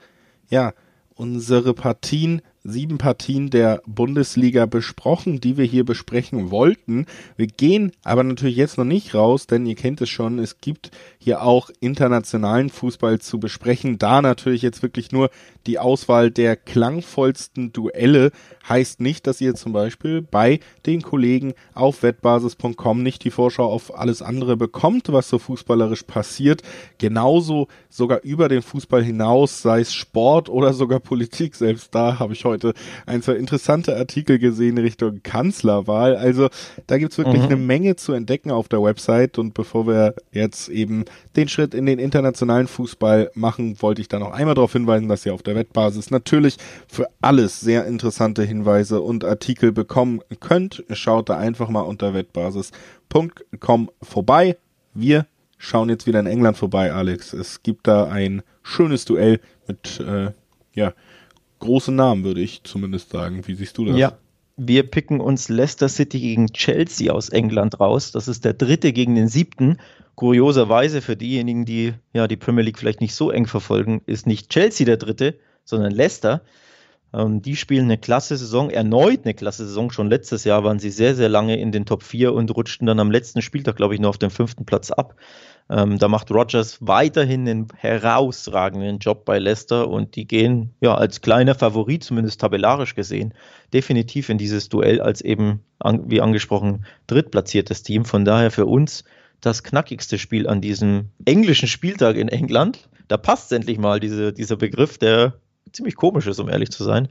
ja, unsere Partien sieben Partien der Bundesliga besprochen, die wir hier besprechen wollten. Wir gehen aber natürlich jetzt noch nicht raus, denn ihr kennt es schon, es gibt hier auch internationalen Fußball zu besprechen. Da natürlich jetzt wirklich nur die Auswahl der klangvollsten Duelle heißt nicht, dass ihr zum Beispiel bei den Kollegen auf wettbasis.com nicht die Vorschau auf alles andere bekommt, was so fußballerisch passiert. Genauso sogar über den Fußball hinaus, sei es Sport oder sogar Politik. Selbst da habe ich heute ein, zwei interessante Artikel gesehen Richtung Kanzlerwahl. Also da gibt's wirklich mhm. eine Menge zu entdecken auf der Website. Und bevor wir jetzt eben den Schritt in den internationalen Fußball machen, wollte ich da noch einmal darauf hinweisen, dass ihr auf der Wettbasis natürlich für alles sehr interessante Hinweise und Artikel bekommen könnt. Schaut da einfach mal unter wettbasis.com vorbei. Wir schauen jetzt wieder in England vorbei, Alex. Es gibt da ein schönes Duell mit äh, ja, großen Namen, würde ich zumindest sagen. Wie siehst du das? Ja, wir picken uns Leicester City gegen Chelsea aus England raus. Das ist der dritte gegen den siebten. Kurioserweise für diejenigen, die ja die Premier League vielleicht nicht so eng verfolgen, ist nicht Chelsea der dritte, sondern Leicester. Ähm, die spielen eine klasse Saison, erneut eine klasse Saison. Schon letztes Jahr waren sie sehr, sehr lange in den Top 4 und rutschten dann am letzten Spieltag, glaube ich, nur auf den fünften Platz ab. Ähm, da macht Rogers weiterhin einen herausragenden Job bei Leicester und die gehen ja als kleiner Favorit, zumindest tabellarisch gesehen, definitiv in dieses Duell als eben, an, wie angesprochen, drittplatziertes Team. Von daher für uns das knackigste Spiel an diesem englischen Spieltag in England. Da passt endlich mal diese, dieser Begriff, der ziemlich komisch ist, um ehrlich zu sein.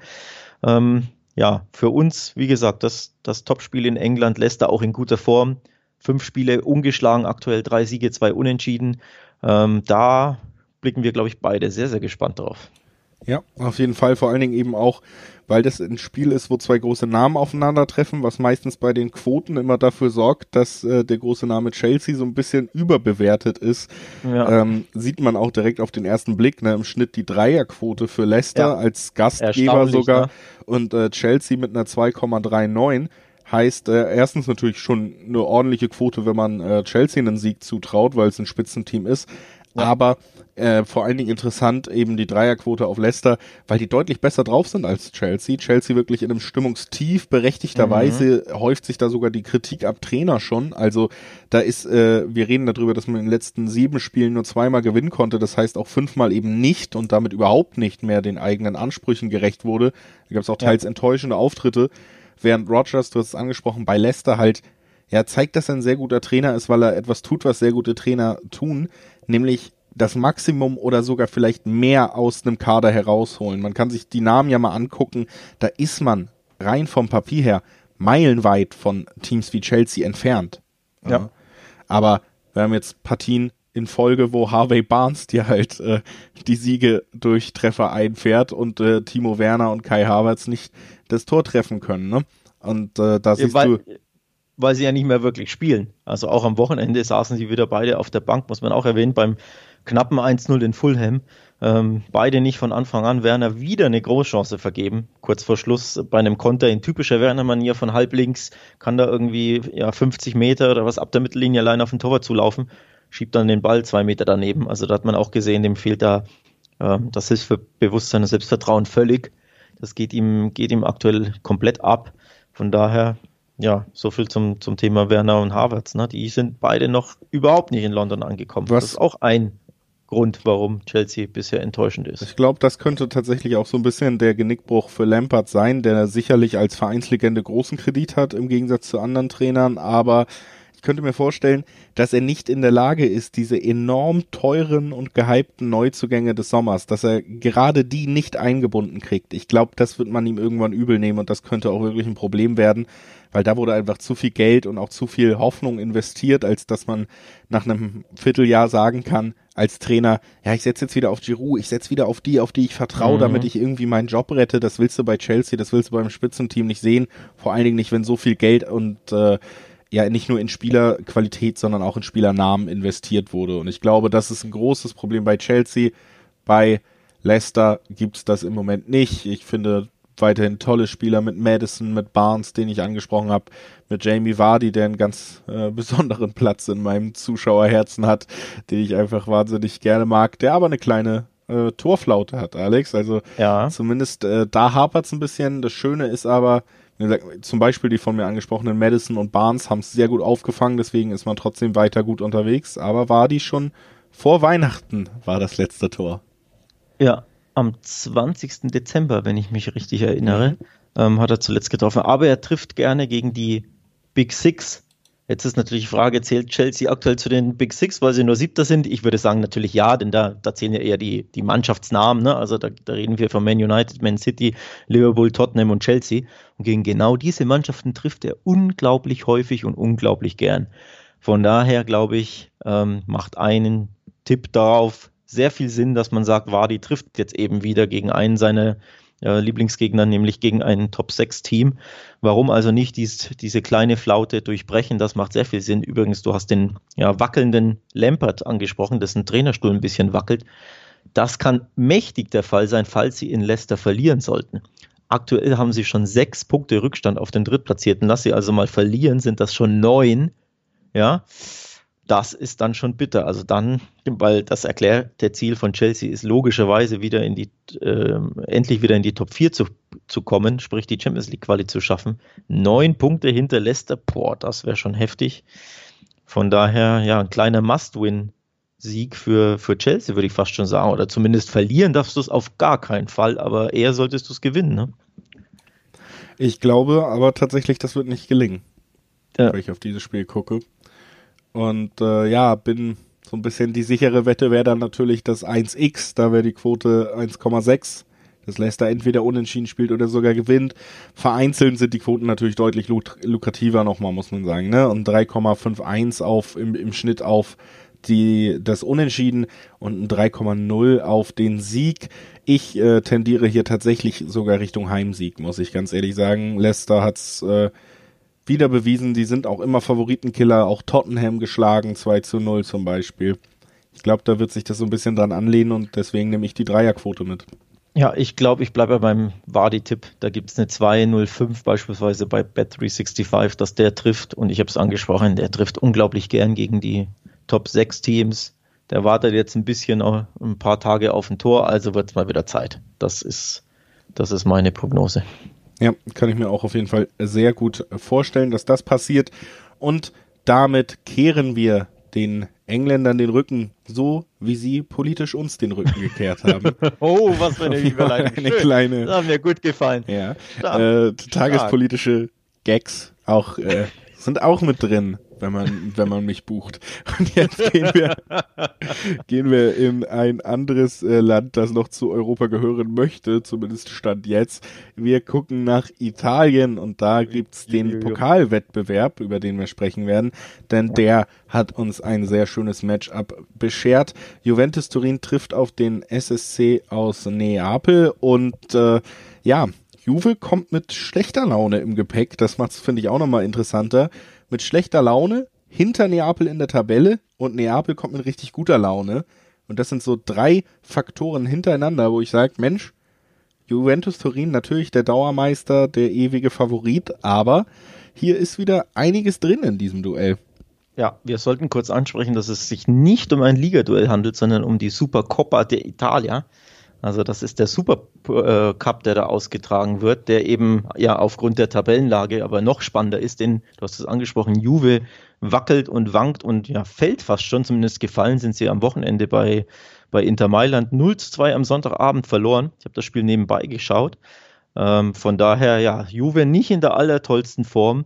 Ähm, ja, für uns, wie gesagt, das, das Topspiel in England lässt er auch in guter Form. Fünf Spiele ungeschlagen, aktuell drei Siege, zwei Unentschieden. Ähm, da blicken wir, glaube ich, beide sehr, sehr gespannt drauf. Ja, auf jeden Fall. Vor allen Dingen eben auch, weil das ein Spiel ist, wo zwei große Namen aufeinandertreffen, was meistens bei den Quoten immer dafür sorgt, dass äh, der große Name Chelsea so ein bisschen überbewertet ist. Ja. Ähm, sieht man auch direkt auf den ersten Blick, ne, im Schnitt die Dreierquote für Leicester ja. als Gastgeber sogar ne? und äh, Chelsea mit einer 2,39 heißt äh, erstens natürlich schon eine ordentliche Quote, wenn man äh, Chelsea einen Sieg zutraut, weil es ein Spitzenteam ist. Ja. Aber äh, vor allen Dingen interessant eben die Dreierquote auf Leicester, weil die deutlich besser drauf sind als Chelsea. Chelsea wirklich in einem Stimmungstief, berechtigterweise mhm. häuft sich da sogar die Kritik ab Trainer schon. Also da ist, äh, wir reden darüber, dass man in den letzten sieben Spielen nur zweimal gewinnen konnte, das heißt auch fünfmal eben nicht und damit überhaupt nicht mehr den eigenen Ansprüchen gerecht wurde. Da gab es auch teils ja. enttäuschende Auftritte, während Rogers, du hast es angesprochen, bei Leicester halt ja, zeigt, dass er ein sehr guter Trainer ist, weil er etwas tut, was sehr gute Trainer tun, nämlich das Maximum oder sogar vielleicht mehr aus einem Kader herausholen. Man kann sich die Namen ja mal angucken. Da ist man rein vom Papier her meilenweit von Teams wie Chelsea entfernt. Ja. Aber wir haben jetzt Partien in Folge, wo Harvey Barnes dir halt äh, die Siege durch Treffer einfährt und äh, Timo Werner und Kai Havertz nicht das Tor treffen können. Ne? Und äh, da siehst weil, du weil sie ja nicht mehr wirklich spielen. Also auch am Wochenende saßen sie wieder beide auf der Bank, muss man auch erwähnen, beim knappen 1-0 in Fulham. Ähm, beide nicht von Anfang an. Werner wieder eine Großchance vergeben. Kurz vor Schluss bei einem Konter in typischer Werner-Manier von halblinks kann da irgendwie ja, 50 Meter oder was ab der Mittellinie allein auf den Torwart zulaufen. Schiebt dann den Ball zwei Meter daneben. Also da hat man auch gesehen, dem fehlt da äh, das Hilfebewusstsein und Selbstvertrauen völlig. Das geht ihm, geht ihm aktuell komplett ab. Von daher ja, so viel zum, zum Thema Werner und Havertz. Ne? Die sind beide noch überhaupt nicht in London angekommen. Was? Das ist auch ein Grund, warum Chelsea bisher enttäuschend ist. Ich glaube, das könnte tatsächlich auch so ein bisschen der Genickbruch für Lampard sein, der sicherlich als Vereinslegende großen Kredit hat im Gegensatz zu anderen Trainern, aber könnte mir vorstellen, dass er nicht in der Lage ist, diese enorm teuren und gehypten Neuzugänge des Sommers, dass er gerade die nicht eingebunden kriegt. Ich glaube, das wird man ihm irgendwann übel nehmen und das könnte auch wirklich ein Problem werden, weil da wurde einfach zu viel Geld und auch zu viel Hoffnung investiert, als dass man nach einem Vierteljahr sagen kann, als Trainer, ja, ich setze jetzt wieder auf Giroud, ich setze wieder auf die, auf die ich vertraue, mhm. damit ich irgendwie meinen Job rette. Das willst du bei Chelsea, das willst du beim Spitzenteam nicht sehen. Vor allen Dingen nicht, wenn so viel Geld und äh, ja nicht nur in Spielerqualität, sondern auch in Spielernamen investiert wurde. Und ich glaube, das ist ein großes Problem bei Chelsea. Bei Leicester gibt's das im Moment nicht. Ich finde, weiterhin tolle Spieler mit Madison, mit Barnes, den ich angesprochen habe, mit Jamie Vardy, der einen ganz äh, besonderen Platz in meinem Zuschauerherzen hat, den ich einfach wahnsinnig gerne mag, der aber eine kleine äh, Torflaute hat, Alex. Also ja. zumindest äh, da hapert's ein bisschen. Das Schöne ist aber, zum Beispiel die von mir angesprochenen Madison und Barnes haben es sehr gut aufgefangen, deswegen ist man trotzdem weiter gut unterwegs. Aber Vardy schon vor Weihnachten war das letzte Tor. Ja, am 20. Dezember, wenn ich mich richtig erinnere, ähm, hat er zuletzt getroffen. Aber er trifft gerne gegen die Big Six. Jetzt ist natürlich die Frage, zählt Chelsea aktuell zu den Big Six, weil sie nur Siebter sind? Ich würde sagen natürlich ja, denn da, da zählen ja eher die, die Mannschaftsnamen. Ne? Also da, da reden wir von Man United, Man City, Liverpool, Tottenham und Chelsea. Und gegen genau diese Mannschaften trifft er unglaublich häufig und unglaublich gern. Von daher glaube ich, ähm, macht einen Tipp darauf, sehr viel Sinn, dass man sagt, Wadi trifft jetzt eben wieder gegen einen seiner äh, Lieblingsgegner, nämlich gegen ein Top-6-Team. Warum also nicht dies, diese kleine Flaute durchbrechen? Das macht sehr viel Sinn. Übrigens, du hast den ja, wackelnden Lampert angesprochen, dessen Trainerstuhl ein bisschen wackelt. Das kann mächtig der Fall sein, falls sie in Leicester verlieren sollten. Aktuell haben sie schon sechs Punkte Rückstand auf den Drittplatzierten. Lass sie also mal verlieren, sind das schon neun. Ja, das ist dann schon bitter. Also dann, weil das erklärt, der Ziel von Chelsea ist logischerweise wieder in die, äh, endlich wieder in die Top 4 zu, zu kommen, sprich die Champions League Quali zu schaffen. Neun Punkte hinter Leicester, boah, das wäre schon heftig. Von daher, ja, ein kleiner Must-Win-Sieg für, für Chelsea, würde ich fast schon sagen. Oder zumindest verlieren darfst du es auf gar keinen Fall, aber eher solltest du es gewinnen, ne? Ich glaube aber tatsächlich, das wird nicht gelingen, ja. wenn ich auf dieses Spiel gucke. Und äh, ja, bin so ein bisschen die sichere Wette wäre dann natürlich das 1x, da wäre die Quote 1,6. Das Leicester entweder unentschieden spielt oder sogar gewinnt. Vereinzelt sind die Quoten natürlich deutlich lukrativer nochmal, muss man sagen. Ne? Und 3,51 auf im, im Schnitt auf die, das Unentschieden und ein 3,0 auf den Sieg. Ich äh, tendiere hier tatsächlich sogar Richtung Heimsieg, muss ich ganz ehrlich sagen. Leicester hat's äh, wieder bewiesen, die sind auch immer Favoritenkiller, auch Tottenham geschlagen, 2 zu 0 zum Beispiel. Ich glaube, da wird sich das so ein bisschen dran anlehnen und deswegen nehme ich die Dreierquote mit. Ja, ich glaube, ich bleibe beim Wadi-Tipp. Da gibt es eine 205 beispielsweise bei Bet365, dass der trifft. Und ich habe es angesprochen, der trifft unglaublich gern gegen die Top 6 Teams. Der wartet jetzt ein bisschen ein paar Tage auf ein Tor, also wird es mal wieder Zeit. Das ist, das ist meine Prognose. Ja, kann ich mir auch auf jeden Fall sehr gut vorstellen, dass das passiert. Und damit kehren wir den Engländern den Rücken, so wie sie politisch uns den Rücken gekehrt haben. oh, was für eine Überleitung. eine kleine, das hat mir gut gefallen. Ja, äh, tagespolitische Gags auch äh, sind auch mit drin wenn man, wenn man mich bucht. Und jetzt gehen wir, gehen wir in ein anderes äh, Land, das noch zu Europa gehören möchte, zumindest Stand jetzt. Wir gucken nach Italien und da gibt's den Pokalwettbewerb, über den wir sprechen werden, denn der hat uns ein sehr schönes Matchup beschert. Juventus Turin trifft auf den SSC aus Neapel und äh, ja, Juve kommt mit schlechter Laune im Gepäck. Das macht's, finde ich, auch nochmal interessanter mit schlechter Laune hinter Neapel in der Tabelle und Neapel kommt mit richtig guter Laune. Und das sind so drei Faktoren hintereinander, wo ich sage, Mensch, Juventus Turin natürlich der Dauermeister, der ewige Favorit, aber hier ist wieder einiges drin in diesem Duell. Ja, wir sollten kurz ansprechen, dass es sich nicht um ein Ligaduell handelt, sondern um die Supercoppa der Italia. Also das ist der Super äh, Cup, der da ausgetragen wird, der eben ja aufgrund der Tabellenlage aber noch spannender ist, denn du hast es angesprochen, Juve wackelt und wankt und ja fällt fast schon, zumindest gefallen sind sie am Wochenende bei, bei Inter Mailand 0 zu 2 am Sonntagabend verloren. Ich habe das Spiel nebenbei geschaut. Ähm, von daher, ja, Juve nicht in der allertollsten Form.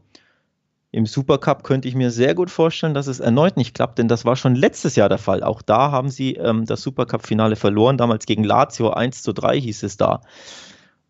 Im Supercup könnte ich mir sehr gut vorstellen, dass es erneut nicht klappt, denn das war schon letztes Jahr der Fall. Auch da haben sie ähm, das Supercup-Finale verloren, damals gegen Lazio 1 zu 3 hieß es da.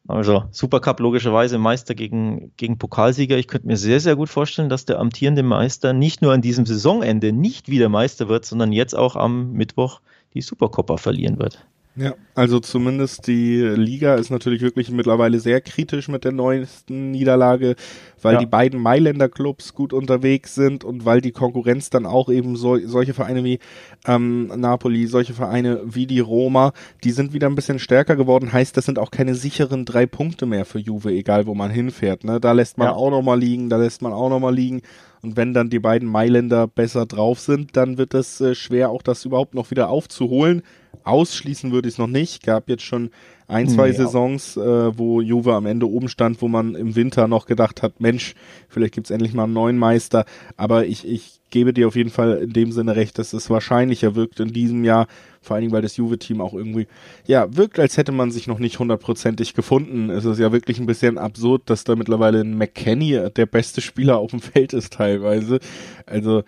Also Supercup logischerweise Meister gegen, gegen Pokalsieger. Ich könnte mir sehr, sehr gut vorstellen, dass der amtierende Meister nicht nur an diesem Saisonende nicht wieder Meister wird, sondern jetzt auch am Mittwoch die Supercoppa verlieren wird. Ja, also zumindest die Liga ist natürlich wirklich mittlerweile sehr kritisch mit der neuesten Niederlage, weil ja. die beiden Mailänder Clubs gut unterwegs sind und weil die Konkurrenz dann auch eben so, solche Vereine wie ähm, Napoli, solche Vereine wie die Roma, die sind wieder ein bisschen stärker geworden. Heißt, das sind auch keine sicheren drei Punkte mehr für Juve, egal wo man hinfährt. Ne? Da lässt man ja. auch noch mal liegen, da lässt man auch noch mal liegen. Und wenn dann die beiden Mailänder besser drauf sind, dann wird es äh, schwer, auch das überhaupt noch wieder aufzuholen. Ausschließen würde ich es noch nicht. Gab jetzt schon ein, zwei nee, Saisons, äh, wo Juve am Ende oben stand, wo man im Winter noch gedacht hat, Mensch, vielleicht gibt's endlich mal einen neuen Meister. Aber ich, ich gebe dir auf jeden Fall in dem Sinne recht, dass es wahrscheinlicher wirkt in diesem Jahr, vor allen Dingen, weil das Juve-Team auch irgendwie, ja, wirkt, als hätte man sich noch nicht hundertprozentig gefunden. Es ist ja wirklich ein bisschen absurd, dass da mittlerweile ein McKenny der beste Spieler auf dem Feld ist teilweise. Also,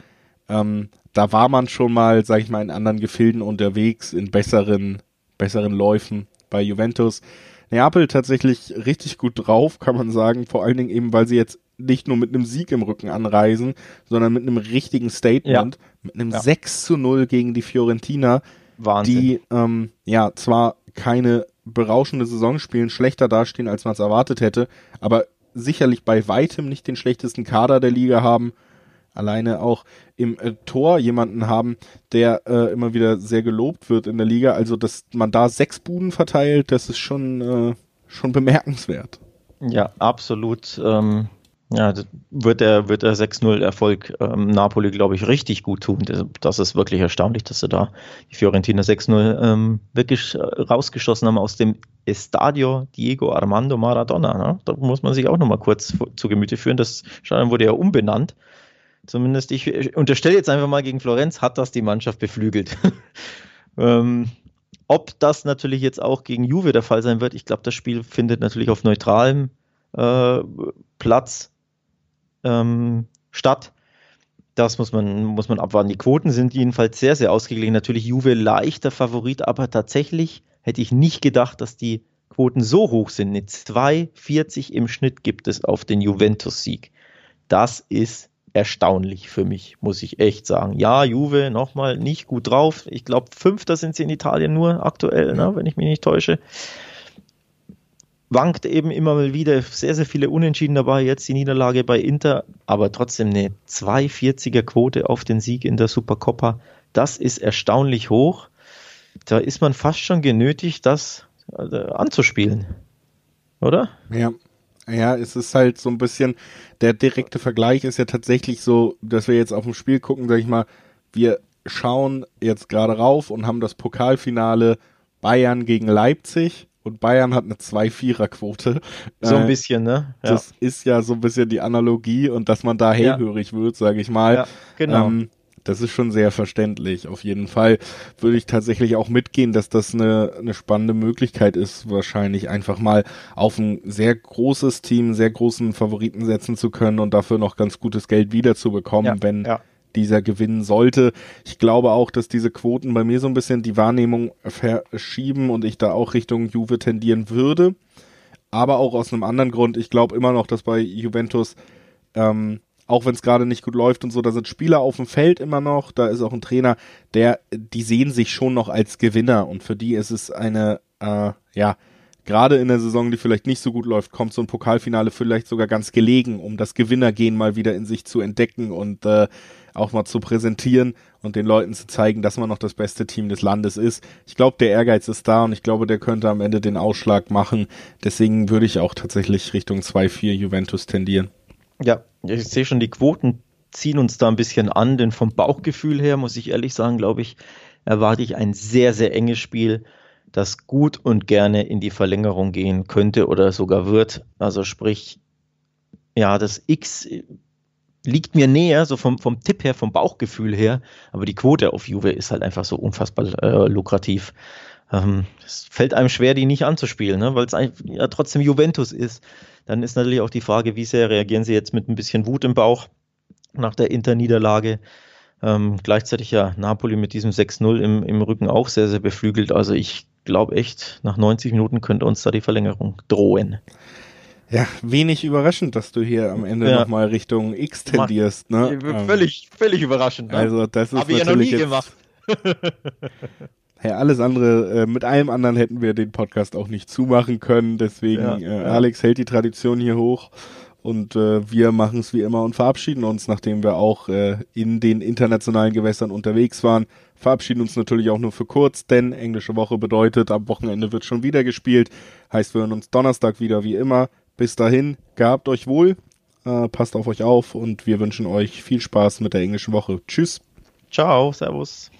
ähm, da war man schon mal, sag ich mal, in anderen Gefilden unterwegs, in besseren, besseren Läufen bei Juventus. Neapel tatsächlich richtig gut drauf, kann man sagen, vor allen Dingen eben, weil sie jetzt nicht nur mit einem Sieg im Rücken anreisen, sondern mit einem richtigen Statement, ja. mit einem ja. 6 zu 0 gegen die Fiorentina, Wahnsinn. die ähm, ja zwar keine berauschende Saison spielen, schlechter dastehen, als man es erwartet hätte, aber sicherlich bei weitem nicht den schlechtesten Kader der Liga haben alleine auch im äh, Tor jemanden haben, der äh, immer wieder sehr gelobt wird in der Liga. Also, dass man da sechs Buden verteilt, das ist schon, äh, schon bemerkenswert. Ja, absolut. Ähm, ja, wird der, wird der 6-0-Erfolg ähm, Napoli, glaube ich, richtig gut tun. Das, ist wirklich erstaunlich, dass sie da die Fiorentina 6-0 ähm, wirklich äh, rausgeschossen haben aus dem Estadio Diego Armando Maradona. Ne? Da muss man sich auch nochmal kurz zu Gemüte führen. Das Stadion wurde ja umbenannt Zumindest ich unterstelle jetzt einfach mal gegen Florenz, hat das die Mannschaft beflügelt. ähm, ob das natürlich jetzt auch gegen Juve der Fall sein wird, ich glaube, das Spiel findet natürlich auf neutralem äh, Platz ähm, statt. Das muss man, muss man abwarten. Die Quoten sind jedenfalls sehr, sehr ausgeglichen. Natürlich Juve leichter Favorit, aber tatsächlich hätte ich nicht gedacht, dass die Quoten so hoch sind. Eine 2,40 im Schnitt gibt es auf den Juventus-Sieg. Das ist erstaunlich für mich, muss ich echt sagen. Ja, Juve nochmal nicht gut drauf. Ich glaube, Fünfter sind sie in Italien nur aktuell, ne, wenn ich mich nicht täusche. Wankt eben immer mal wieder sehr, sehr viele Unentschieden dabei. Jetzt die Niederlage bei Inter, aber trotzdem eine 240er Quote auf den Sieg in der Supercoppa. Das ist erstaunlich hoch. Da ist man fast schon genötigt, das äh, anzuspielen. Oder? Ja, ja, es ist halt so ein bisschen, der direkte Vergleich ist ja tatsächlich so, dass wir jetzt auf dem Spiel gucken, sag ich mal, wir schauen jetzt gerade rauf und haben das Pokalfinale Bayern gegen Leipzig und Bayern hat eine 2-4er-Quote. So ein äh, bisschen, ne? Ja. Das ist ja so ein bisschen die Analogie und dass man da hellhörig ja. wird, sage ich mal. Ja, genau. Ähm, das ist schon sehr verständlich. Auf jeden Fall würde ich tatsächlich auch mitgehen, dass das eine, eine spannende Möglichkeit ist, wahrscheinlich einfach mal auf ein sehr großes Team, sehr großen Favoriten setzen zu können und dafür noch ganz gutes Geld wiederzubekommen, ja, wenn ja. dieser gewinnen sollte. Ich glaube auch, dass diese Quoten bei mir so ein bisschen die Wahrnehmung verschieben und ich da auch Richtung Juve tendieren würde. Aber auch aus einem anderen Grund. Ich glaube immer noch, dass bei Juventus ähm, auch wenn es gerade nicht gut läuft und so, da sind Spieler auf dem Feld immer noch, da ist auch ein Trainer, der, die sehen sich schon noch als Gewinner und für die ist es eine, äh, ja, gerade in der Saison, die vielleicht nicht so gut läuft, kommt so ein Pokalfinale vielleicht sogar ganz gelegen, um das Gewinnergehen mal wieder in sich zu entdecken und äh, auch mal zu präsentieren und den Leuten zu zeigen, dass man noch das beste Team des Landes ist. Ich glaube, der Ehrgeiz ist da und ich glaube, der könnte am Ende den Ausschlag machen. Deswegen würde ich auch tatsächlich Richtung 2-4 Juventus tendieren. Ja, ich sehe schon, die Quoten ziehen uns da ein bisschen an, denn vom Bauchgefühl her, muss ich ehrlich sagen, glaube ich, erwarte ich ein sehr, sehr enges Spiel, das gut und gerne in die Verlängerung gehen könnte oder sogar wird. Also sprich, ja, das X liegt mir näher, so vom, vom Tipp her, vom Bauchgefühl her, aber die Quote auf Juve ist halt einfach so unfassbar äh, lukrativ. Ähm, es fällt einem schwer, die nicht anzuspielen, ne? weil es ja trotzdem Juventus ist. Dann ist natürlich auch die Frage, wie sehr reagieren sie jetzt mit ein bisschen Wut im Bauch nach der Inter-Niederlage. Ähm, gleichzeitig ja Napoli mit diesem 6-0 im, im Rücken auch sehr, sehr beflügelt. Also ich glaube echt, nach 90 Minuten könnte uns da die Verlängerung drohen. Ja, wenig überraschend, dass du hier am Ende ja. nochmal Richtung X tendierst. Ne? Völlig, völlig überraschend. Ne? Also das ist Hab ich ja noch nie gemacht. Ja, alles andere, äh, mit allem anderen hätten wir den Podcast auch nicht zumachen können. Deswegen, ja, äh, ja. Alex hält die Tradition hier hoch und äh, wir machen es wie immer und verabschieden uns, nachdem wir auch äh, in den internationalen Gewässern unterwegs waren. Verabschieden uns natürlich auch nur für kurz, denn englische Woche bedeutet, am Wochenende wird schon wieder gespielt. Heißt, wir hören uns Donnerstag wieder wie immer. Bis dahin, gehabt euch wohl, äh, passt auf euch auf und wir wünschen euch viel Spaß mit der englischen Woche. Tschüss. Ciao, Servus.